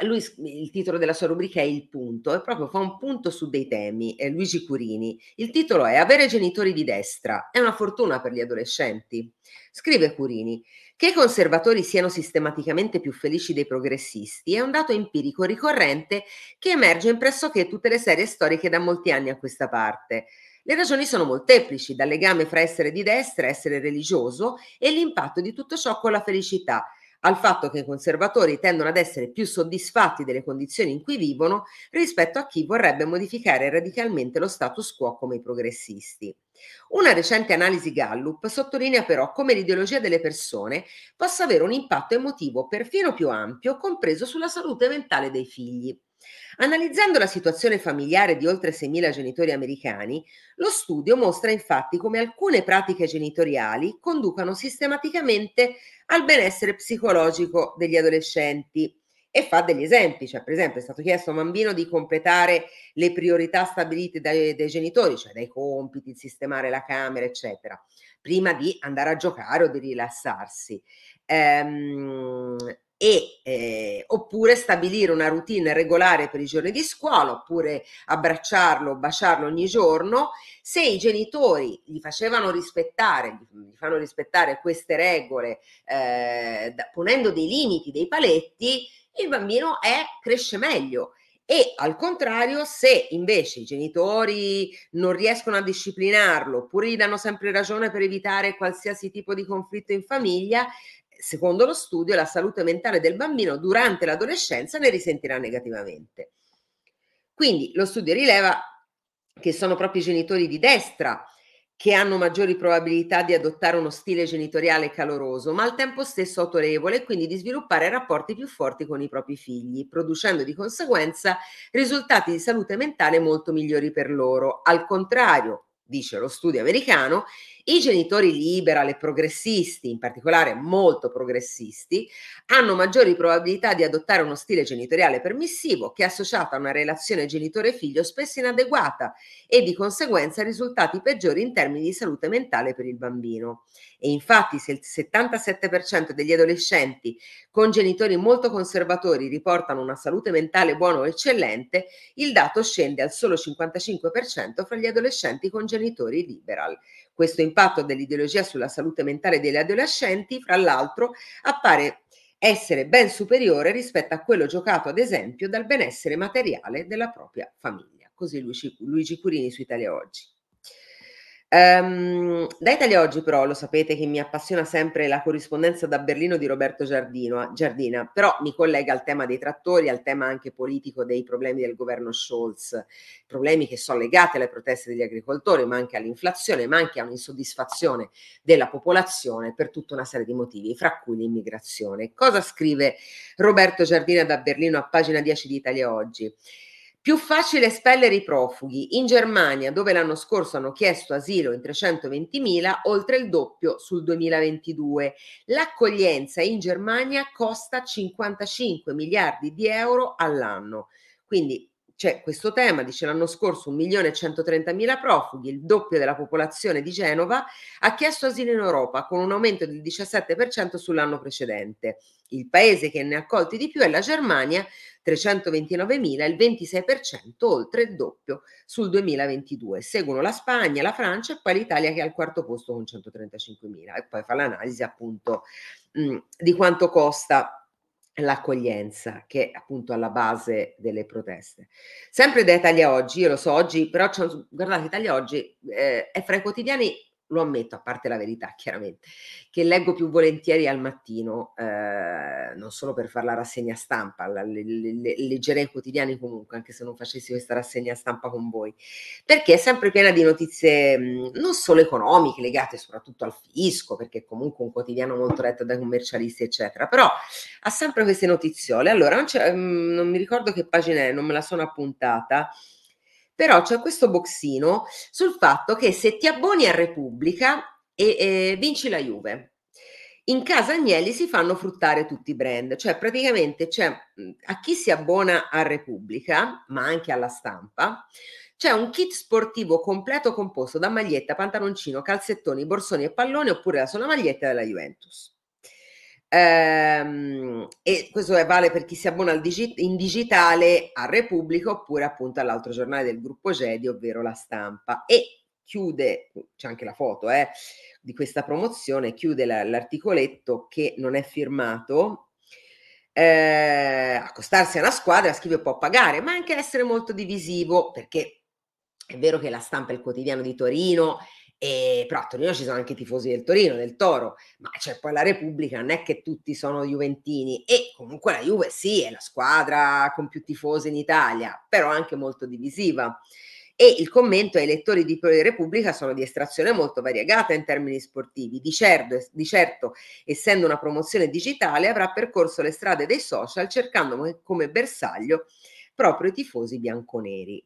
lui, il titolo della sua rubrica è Il punto e proprio fa un punto su dei temi, è Luigi Curini. Il titolo è Avere genitori di destra è una fortuna per gli adolescenti. Scrive Curini che i conservatori siano sistematicamente più felici dei progressisti è un dato empirico ricorrente che emerge in pressoché tutte le serie storiche da molti anni a questa parte. Le ragioni sono molteplici, dal legame fra essere di destra, essere religioso e l'impatto di tutto ciò con la felicità, al fatto che i conservatori tendono ad essere più soddisfatti delle condizioni in cui vivono rispetto a chi vorrebbe modificare radicalmente lo status quo come i progressisti. Una recente analisi Gallup sottolinea però come l'ideologia delle persone possa avere un impatto emotivo perfino più ampio, compreso sulla salute mentale dei figli. Analizzando la situazione familiare di oltre 6.000 genitori americani, lo studio mostra infatti come alcune pratiche genitoriali conducano sistematicamente al benessere psicologico degli adolescenti e fa degli esempi, cioè per esempio è stato chiesto a un bambino di completare le priorità stabilite dai, dai genitori, cioè dai compiti, sistemare la camera, eccetera, prima di andare a giocare o di rilassarsi. Ehm, e, eh, oppure stabilire una routine regolare per i giorni di scuola, oppure abbracciarlo, baciarlo ogni giorno, se i genitori gli facevano rispettare, gli fanno rispettare queste regole, eh, da, ponendo dei limiti, dei paletti, il bambino è, cresce meglio. E al contrario, se invece i genitori non riescono a disciplinarlo oppure gli danno sempre ragione per evitare qualsiasi tipo di conflitto in famiglia, secondo lo studio, la salute mentale del bambino durante l'adolescenza ne risentirà negativamente. Quindi lo studio rileva che sono proprio i genitori di destra che hanno maggiori probabilità di adottare uno stile genitoriale caloroso, ma al tempo stesso autorevole e quindi di sviluppare rapporti più forti con i propri figli, producendo di conseguenza risultati di salute mentale molto migliori per loro. Al contrario, dice lo studio americano, i genitori liberal e progressisti, in particolare molto progressisti, hanno maggiori probabilità di adottare uno stile genitoriale permissivo che è associato a una relazione genitore-figlio spesso inadeguata e di conseguenza risultati peggiori in termini di salute mentale per il bambino. E infatti se il 77% degli adolescenti con genitori molto conservatori riportano una salute mentale buona o eccellente, il dato scende al solo 55% fra gli adolescenti con genitori liberal. Questo impatto dell'ideologia sulla salute mentale degli adolescenti, fra l'altro, appare essere ben superiore rispetto a quello giocato, ad esempio, dal benessere materiale della propria famiglia. Così Luigi, Curini su Italia Oggi. Um, da Italia Oggi però lo sapete che mi appassiona sempre la corrispondenza da Berlino di Roberto Giardino, Giardina, però mi collega al tema dei trattori, al tema anche politico dei problemi del governo Scholz, problemi che sono legati alle proteste degli agricoltori, ma anche all'inflazione, ma anche a un'insoddisfazione della popolazione per tutta una serie di motivi, fra cui l'immigrazione. Cosa scrive Roberto Giardina da Berlino a pagina 10 di Italia Oggi? Più facile espellere i profughi. In Germania, dove l'anno scorso hanno chiesto asilo in 320.000, oltre il doppio sul 2022. L'accoglienza in Germania costa 55 miliardi di euro all'anno. Quindi c'è questo tema, dice l'anno scorso 1.130.000 profughi, il doppio della popolazione di Genova, ha chiesto asilo in Europa con un aumento del 17% sull'anno precedente. Il paese che ne ha accolti di più è la Germania, 329.000, il 26%, oltre il doppio sul 2022. Seguono la Spagna, la Francia e poi l'Italia che è al quarto posto con 135.000 e poi fa l'analisi appunto mh, di quanto costa l'accoglienza che è appunto alla base delle proteste. Sempre da Italia Oggi, io lo so oggi, però guardate Italia Oggi eh, è fra i quotidiani lo ammetto, a parte la verità, chiaramente, che leggo più volentieri al mattino, eh, non solo per fare la rassegna stampa, la, le, le, leggerei i quotidiani comunque, anche se non facessi questa rassegna stampa con voi, perché è sempre piena di notizie mh, non solo economiche, legate soprattutto al fisco, perché è comunque un quotidiano molto letto dai commercialisti, eccetera, però ha sempre queste notiziole. Allora, non, mh, non mi ricordo che pagina è, non me la sono appuntata, però c'è questo boxino sul fatto che se ti abboni a Repubblica e, e vinci la Juve. In casa Agnelli si fanno fruttare tutti i brand, cioè praticamente c'è a chi si abbona a Repubblica, ma anche alla stampa, c'è un kit sportivo completo composto da maglietta, pantaloncino, calzettoni, borsoni e pallone oppure la sola maglietta della Juventus. Ehm, e questo vale per chi si abbona digi- in digitale a Repubblica oppure appunto all'altro giornale del gruppo Gedi, ovvero la stampa. E chiude, c'è anche la foto eh, di questa promozione, chiude la, l'articoletto che non è firmato. Eh, accostarsi a una squadra, scrive può pagare, ma anche essere molto divisivo, perché è vero che la stampa è il quotidiano di Torino e, però a Torino ci sono anche i tifosi del Torino, del Toro, ma c'è poi la Repubblica, non è che tutti sono juventini e comunque la Juve sì, è la squadra con più tifosi in Italia, però anche molto divisiva. E il commento ai lettori di Repubblica sono di estrazione molto variegata in termini sportivi. Di certo, di certo, essendo una promozione digitale, avrà percorso le strade dei social cercando come bersaglio proprio i tifosi bianconeri.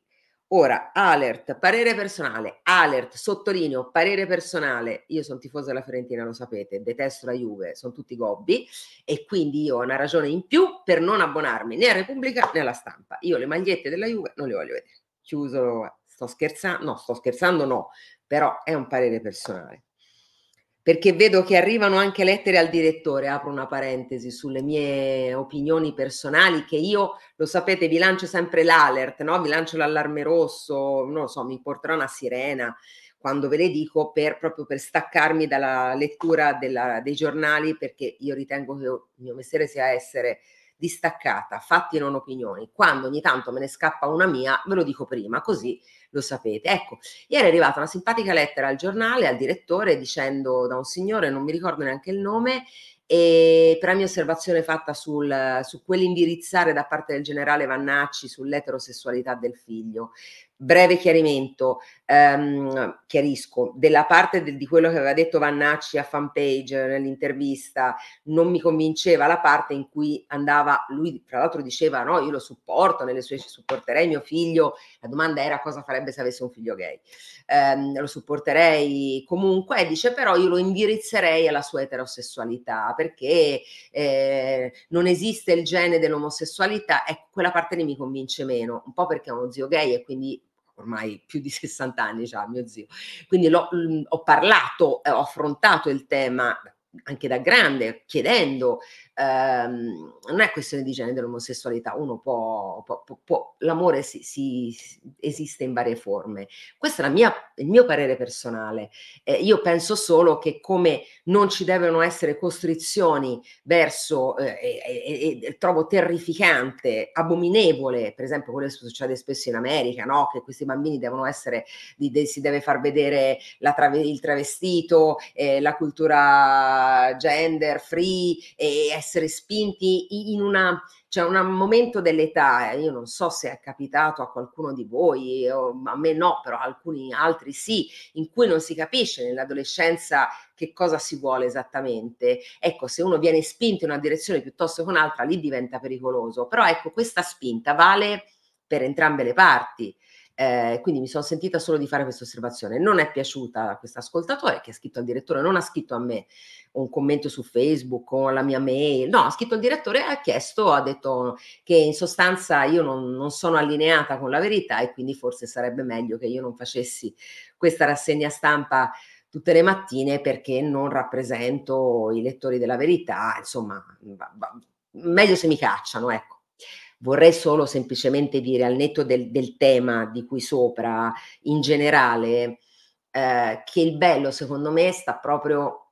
Ora, alert, parere personale, alert, sottolineo, parere personale, io sono tifosa della Fiorentina, lo sapete, detesto la Juve, sono tutti gobbi e quindi io ho una ragione in più per non abbonarmi né a Repubblica né alla stampa. Io le magliette della Juve non le voglio vedere. Chiuso, sto scherzando, no, sto scherzando no, però è un parere personale perché vedo che arrivano anche lettere al direttore, apro una parentesi sulle mie opinioni personali, che io, lo sapete, vi lancio sempre l'alert, no? vi lancio l'allarme rosso, non lo so, mi porterò una sirena quando ve le dico, per, proprio per staccarmi dalla lettura della, dei giornali, perché io ritengo che il mio mestiere sia essere distaccata, fatti e non opinioni. Quando ogni tanto me ne scappa una mia, ve lo dico prima, così lo sapete. Ecco, ieri è arrivata una simpatica lettera al giornale, al direttore, dicendo da un signore, non mi ricordo neanche il nome, e per la mia osservazione fatta sul, su quell'indirizzare da parte del generale Vannacci sull'eterosessualità del figlio. Breve chiarimento, ehm, chiarisco, della parte de, di quello che aveva detto Vannacci a fanpage nell'intervista, non mi convinceva la parte in cui andava, lui tra l'altro diceva no, io lo supporto, nelle sue supporterei mio figlio, la domanda era cosa farebbe se avesse un figlio gay, ehm, lo supporterei comunque, dice però io lo indirizzerei alla sua eterosessualità perché eh, non esiste il gene dell'omosessualità, ecco quella parte lì mi convince meno, un po' perché è uno zio gay e quindi ormai più di 60 anni già mio zio. Quindi l'ho, mh, ho parlato, ho affrontato il tema anche da grande, chiedendo, ehm, non è questione di genere dell'omosessualità, uno può, può, può, può l'amore si, si, esiste in varie forme. Questo è mia, il mio parere personale. Eh, io penso solo che come non ci devono essere costrizioni verso, eh, e, e, trovo terrificante, abominevole, per esempio quello che succede spesso in America, no? che questi bambini devono essere, di, de, si deve far vedere trave, il travestito, eh, la cultura gender free e essere spinti in una c'è un momento dell'età, io non so se è capitato a qualcuno di voi, o, a me no, però alcuni altri sì, in cui non si capisce nell'adolescenza che cosa si vuole esattamente. Ecco, se uno viene spinto in una direzione piuttosto che un'altra, lì diventa pericoloso. Però ecco, questa spinta vale per entrambe le parti. Eh, quindi mi sono sentita solo di fare questa osservazione. Non è piaciuta a questo ascoltatore che ha scritto al direttore, non ha scritto a me un commento su Facebook o la mia mail, no, ha scritto il direttore, ha chiesto, ha detto che in sostanza io non, non sono allineata con la verità e quindi forse sarebbe meglio che io non facessi questa rassegna stampa tutte le mattine perché non rappresento i lettori della verità, insomma, meglio se mi cacciano, ecco. Vorrei solo semplicemente dire, al netto del, del tema di cui sopra, in generale, eh, che il bello secondo me sta proprio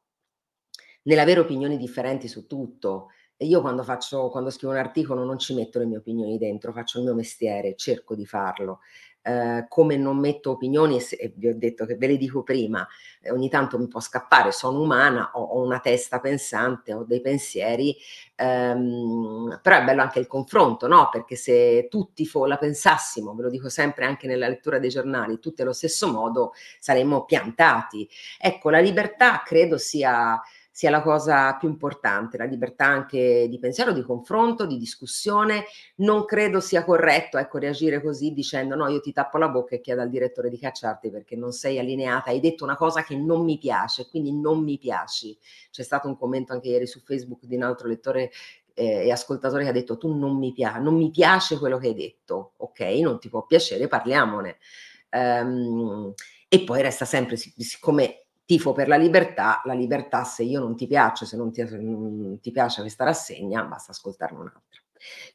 nell'avere opinioni differenti su tutto. Io quando, faccio, quando scrivo un articolo non ci metto le mie opinioni dentro, faccio il mio mestiere, cerco di farlo. Eh, come non metto opinioni, e vi ho detto che ve le dico prima, eh, ogni tanto mi può scappare, sono umana, ho, ho una testa pensante, ho dei pensieri, ehm, però è bello anche il confronto, no? Perché se tutti fo- la pensassimo, ve lo dico sempre anche nella lettura dei giornali, tutti allo stesso modo, saremmo piantati. Ecco, la libertà credo sia sia la cosa più importante, la libertà anche di pensiero, di confronto, di discussione. Non credo sia corretto ecco, reagire così dicendo no, io ti tappo la bocca e chiedo al direttore di cacciarti perché non sei allineata, hai detto una cosa che non mi piace, quindi non mi piaci. C'è stato un commento anche ieri su Facebook di un altro lettore eh, e ascoltatore che ha detto tu non mi piace, non mi piace quello che hai detto, ok, non ti può piacere, parliamone. Um, e poi resta sempre, siccome tifo per la libertà, la libertà se io non ti piace, se non ti, non ti piace questa rassegna, basta ascoltarne un'altra.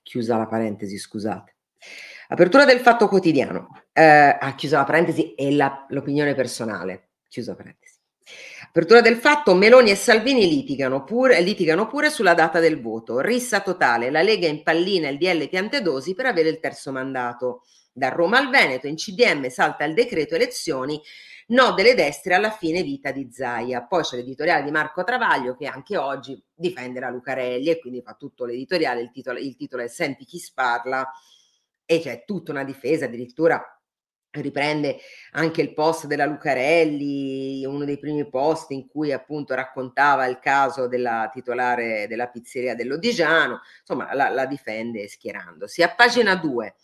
Chiusa la parentesi, scusate. Apertura del fatto quotidiano. Eh, ah, chiusa la parentesi e la, l'opinione personale. Chiusa parentesi. Apertura del fatto, Meloni e Salvini litigano pure, litigano pure sulla data del voto. Rissa totale, la Lega impallina il DL Piantedosi per avere il terzo mandato. Da Roma al Veneto, in CDM salta il decreto elezioni No delle destre alla fine vita di Zaia. Poi c'è l'editoriale di Marco Travaglio che anche oggi difende la Lucarelli e quindi fa tutto l'editoriale, il titolo, il titolo è Senti chi sparla e c'è tutta una difesa, addirittura riprende anche il post della Lucarelli, uno dei primi post in cui appunto raccontava il caso della titolare della pizzeria dell'Odigiano, insomma la, la difende schierandosi. A pagina 2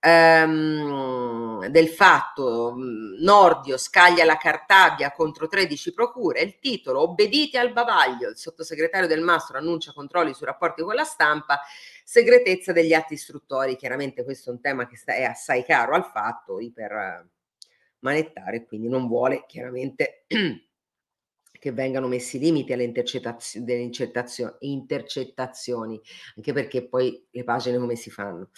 ehm, del fatto Nordio scaglia la Cartabia contro 13 procure, il titolo Obbedite al bavaglio, il sottosegretario del Mastro annuncia controlli sui rapporti con la stampa, segretezza degli atti istruttori, chiaramente questo è un tema che è assai caro al fatto, iper manettare, quindi non vuole chiaramente che vengano messi limiti alle intercettazio- intercettazioni, anche perché poi le pagine come si fanno.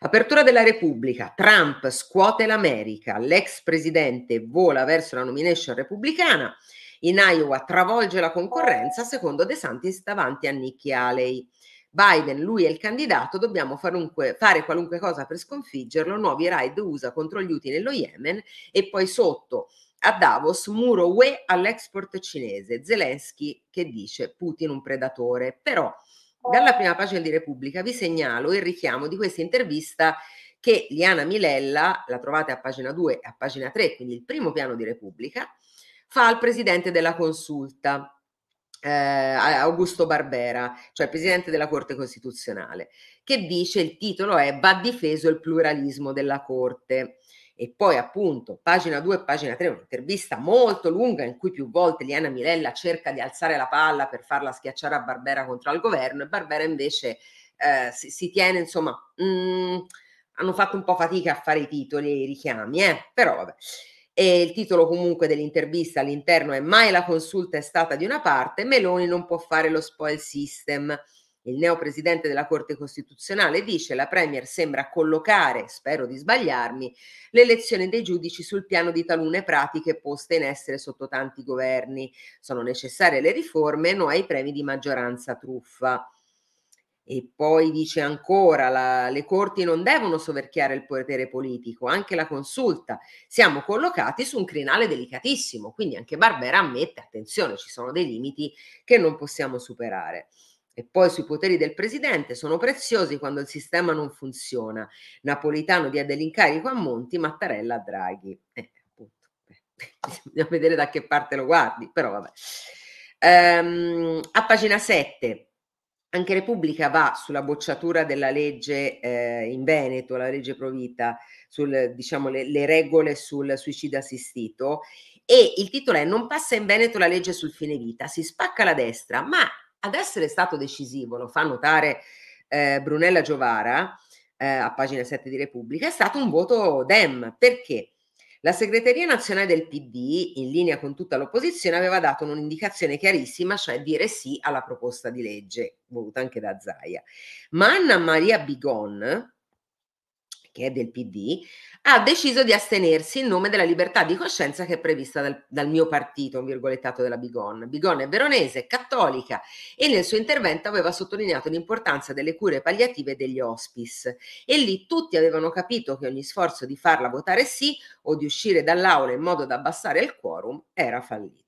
Apertura della Repubblica, Trump scuote l'America, l'ex presidente vola verso la nomination repubblicana, in Iowa travolge la concorrenza, secondo De Santis davanti a Nikki Haley. Biden, lui è il candidato, dobbiamo farunque, fare qualunque cosa per sconfiggerlo, nuovi raid USA contro gli Houthi nello Yemen. E poi sotto a Davos muro UE all'export cinese. Zelensky che dice Putin un predatore. Però dalla prima pagina di Repubblica vi segnalo il richiamo di questa intervista che Liana Milella, la trovate a pagina 2 e a pagina 3, quindi il primo piano di Repubblica, fa al presidente della consulta. Eh, Augusto Barbera, cioè presidente della Corte Costituzionale, che dice il titolo è Va difeso il pluralismo della Corte. E poi appunto, pagina 2 e pagina 3, un'intervista molto lunga in cui più volte Liana Milella cerca di alzare la palla per farla schiacciare a Barbera contro il governo e Barbera invece eh, si, si, tiene, insomma, mh, mm, hanno fatto un po' fatica a fare i titoli e i richiami, eh? però vabbè. E il titolo comunque dell'intervista all'interno è Mai la consulta è stata di una parte, Meloni non può fare lo spoil system il neopresidente della Corte Costituzionale dice la Premier sembra collocare, spero di sbagliarmi, l'elezione dei giudici sul piano di talune pratiche poste in essere sotto tanti governi. Sono necessarie le riforme, no ai premi di maggioranza truffa. E poi dice ancora, la, le corti non devono soverchiare il potere politico, anche la consulta. Siamo collocati su un crinale delicatissimo, quindi anche Barbera ammette, attenzione, ci sono dei limiti che non possiamo superare. E poi sui poteri del presidente sono preziosi quando il sistema non funziona. Napolitano dia dell'incarico a Monti, Mattarella a Draghi. Eh, appunto, bisogna vedere da che parte lo guardi, però vabbè. Ehm, a pagina 7, anche Repubblica va sulla bocciatura della legge eh, in Veneto, la legge Provita, sul, diciamo, le, le regole sul suicidio assistito e il titolo è Non passa in Veneto la legge sul fine vita, si spacca la destra, ma ad essere stato decisivo, lo fa notare eh, Brunella Giovara eh, a pagina 7 di Repubblica, è stato un voto Dem. Perché? La segreteria nazionale del PD, in linea con tutta l'opposizione, aveva dato un'indicazione chiarissima, cioè dire sì alla proposta di legge, voluta anche da Zaia. Ma Anna Maria Bigon, che è del PD, ha deciso di astenersi in nome della libertà di coscienza che è prevista dal, dal mio partito, un virgolettato della Bigon. Bigon è veronese, cattolica e nel suo intervento aveva sottolineato l'importanza delle cure palliative degli hospice. E lì tutti avevano capito che ogni sforzo di farla votare sì o di uscire dall'aula in modo da abbassare il quorum era fallito.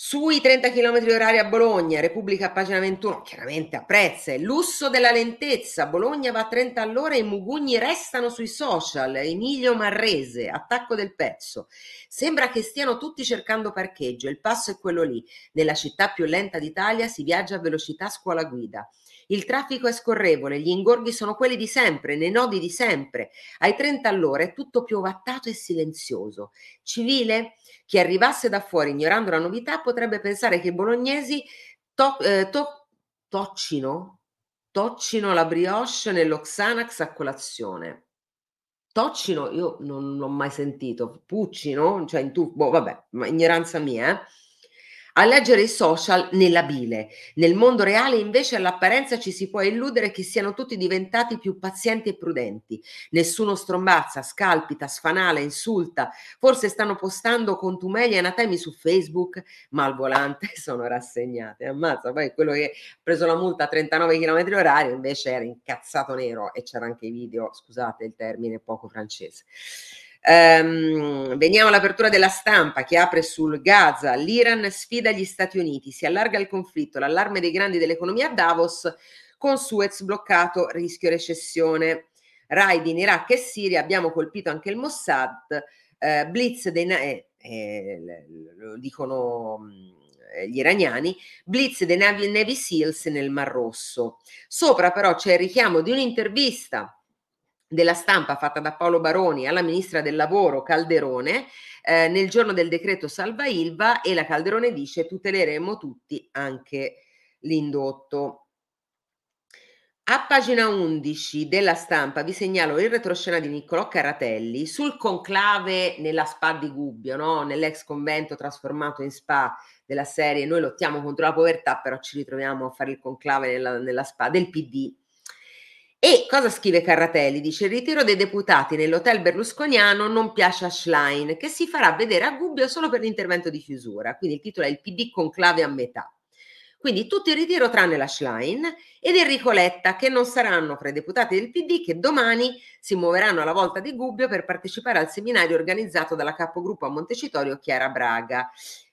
Sui 30 km orari a Bologna, Repubblica pagina 21, chiaramente apprezza il lusso della lentezza, Bologna va a 30 all'ora e i mugugni restano sui social, Emilio Marrese, attacco del pezzo. Sembra che stiano tutti cercando parcheggio, il passo è quello lì, nella città più lenta d'Italia si viaggia a velocità scuola guida. Il traffico è scorrevole, gli ingorghi sono quelli di sempre, nei nodi di sempre. Ai 30 all'ora è tutto più ovattato e silenzioso. Civile? Chi arrivasse da fuori ignorando la novità potrebbe pensare che i bolognesi to- eh, to- toccino, toccino la brioche nello Xanax a colazione. Toccino, io non l'ho mai sentito. Puccino, cioè in tu, boh, vabbè, ma ignoranza mia, eh? A leggere i social nella bile. Nel mondo reale invece all'apparenza ci si può illudere che siano tutti diventati più pazienti e prudenti. Nessuno strombazza, scalpita, sfanala, insulta. Forse stanno postando contumeli e anatemi su Facebook, ma al volante sono rassegnate. Ammazza, poi quello che ha preso la multa a 39 km orari invece era incazzato nero e c'era anche i video, scusate il termine poco francese. Um, veniamo all'apertura della stampa che apre sul Gaza, l'Iran sfida gli Stati Uniti, si allarga il conflitto, l'allarme dei grandi dell'economia a Davos, con Suez bloccato, rischio recessione. Raid in Iraq e Siria, abbiamo colpito anche il Mossad, eh, blitz dei... Eh, eh, lo dicono mm, gli iraniani, blitz dei Navy, Navy Seals nel Mar Rosso. Sopra però c'è il richiamo di un'intervista della stampa fatta da Paolo Baroni alla ministra del lavoro Calderone eh, nel giorno del decreto salva Ilva e la Calderone dice tuteleremo tutti anche l'indotto. A pagina 11 della stampa vi segnalo il retroscena di Niccolò Caratelli sul conclave nella SPA di Gubbio, no? nell'ex convento trasformato in SPA della serie Noi lottiamo contro la povertà, però ci ritroviamo a fare il conclave nella, nella SPA del PD e cosa scrive Carratelli? Dice il ritiro dei deputati nell'hotel berlusconiano non piace a Schlein, che si farà vedere a Gubbio solo per l'intervento di chiusura. Quindi il titolo è il PD conclave a metà. Quindi tutti in ritiro tranne la Schlein ed Enrico Letta, che non saranno fra i deputati del PD che domani si muoveranno alla volta di Gubbio per partecipare al seminario organizzato dalla capogruppo a Montecitorio Chiara Braga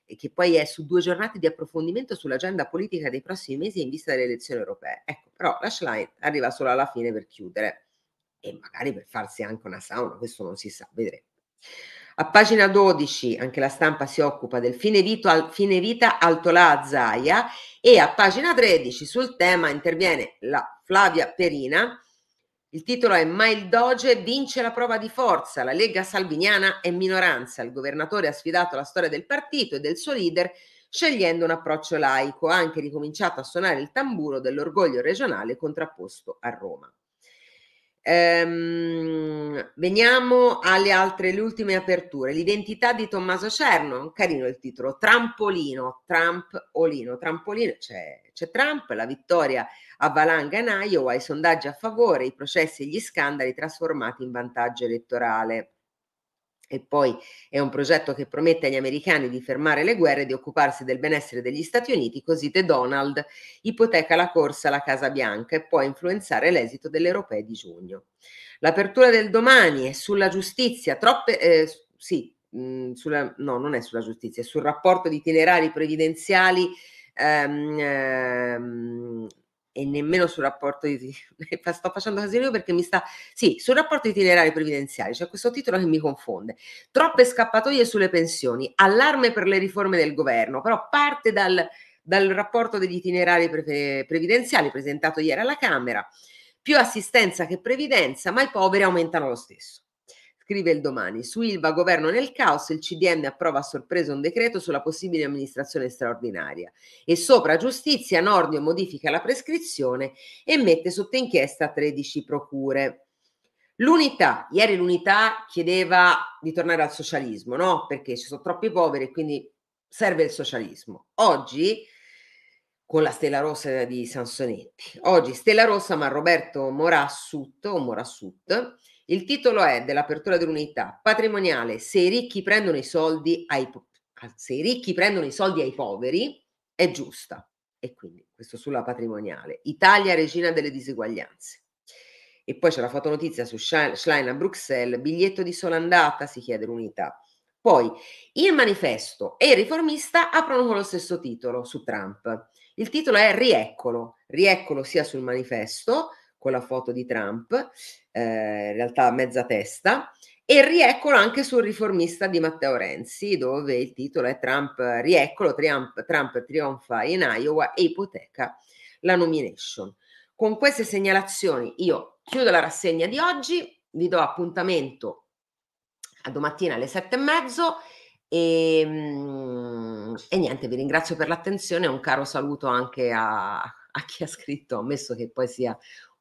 che poi è su due giornate di approfondimento sull'agenda politica dei prossimi mesi in vista delle elezioni europee. Ecco, però la Schlein arriva solo alla fine per chiudere e magari per farsi anche una sauna, questo non si sa, vedremo. A pagina 12 anche la stampa si occupa del fine, vito, fine vita Altolà Zaia e a pagina 13 sul tema interviene la Flavia Perina il titolo è Ma il Doge vince la prova di forza, la Lega Salviniana è minoranza. Il governatore ha sfidato la storia del partito e del suo leader scegliendo un approccio laico, ha anche ricominciato a suonare il tamburo dell'orgoglio regionale contrapposto a Roma. Ehm, veniamo alle altre, le ultime aperture. L'identità di Tommaso Cerno, carino il titolo, Trampolino, Trump Olino, Trampolino, c'è, c'è Trump, la vittoria a valanga in Iowa, i sondaggi a favore, i processi e gli scandali trasformati in vantaggio elettorale e poi è un progetto che promette agli americani di fermare le guerre e di occuparsi del benessere degli Stati Uniti, così The Donald ipoteca la corsa alla Casa Bianca e può influenzare l'esito delle europee di giugno. L'apertura del domani è sulla giustizia, troppe, eh, sì, mh, mm, sulla, no, non è sulla giustizia, è sul rapporto di itinerari previdenziali ehm, ehm, e nemmeno sul rapporto di sto facendo casino perché mi sta sì, sul rapporto itinerari previdenziali c'è questo titolo che mi confonde. Troppe scappatoie sulle pensioni, allarme per le riforme del governo, però parte dal, dal rapporto degli itinerari pre- previdenziali presentato ieri alla Camera. Più assistenza che previdenza, ma i poveri aumentano lo stesso. Scrive il domani. Su Ilva governo nel caos, il CDM approva a sorpresa un decreto sulla possibile amministrazione straordinaria e sopra giustizia Nordio modifica la prescrizione e mette sotto inchiesta 13 procure. L'unità, ieri l'unità chiedeva di tornare al socialismo, no? Perché ci sono troppi poveri e quindi serve il socialismo. Oggi con la Stella Rossa di Sansonetti. Oggi Stella Rossa, ma Roberto Morassut o Morassut il titolo è dell'apertura dell'unità patrimoniale se i ricchi prendono i soldi ai, se i ricchi prendono i soldi ai poveri è giusta. E quindi questo sulla patrimoniale. Italia regina delle diseguaglianze. E poi c'è la fotonotizia su Schlein a Bruxelles, biglietto di sola andata, si chiede l'unità. Poi il manifesto e il riformista aprono con lo stesso titolo su Trump. Il titolo è Rieccolo, rieccolo sia sul manifesto con la foto di Trump, eh, in realtà mezza testa, e rieccolo anche sul riformista di Matteo Renzi, dove il titolo è Trump, rieccolo, Trump, Trump trionfa in Iowa e ipoteca la nomination. Con queste segnalazioni io chiudo la rassegna di oggi, vi do appuntamento a domattina alle sette e mezzo e, e niente, vi ringrazio per l'attenzione, un caro saluto anche a, a chi ha scritto, ammesso che poi sia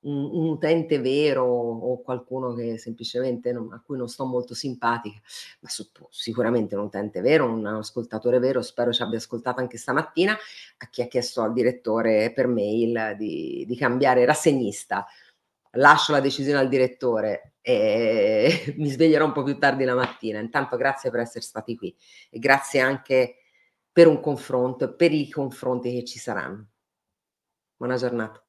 un, un utente vero o qualcuno che semplicemente non, a cui non sto molto simpatica, ma su, sicuramente un utente vero, un ascoltatore vero, spero ci abbia ascoltato anche stamattina, a chi ha chiesto al direttore per mail di, di cambiare rassegnista. Lascio la decisione al direttore e mi sveglierò un po' più tardi la mattina. Intanto grazie per essere stati qui e grazie anche per un confronto, per i confronti che ci saranno. Buona giornata.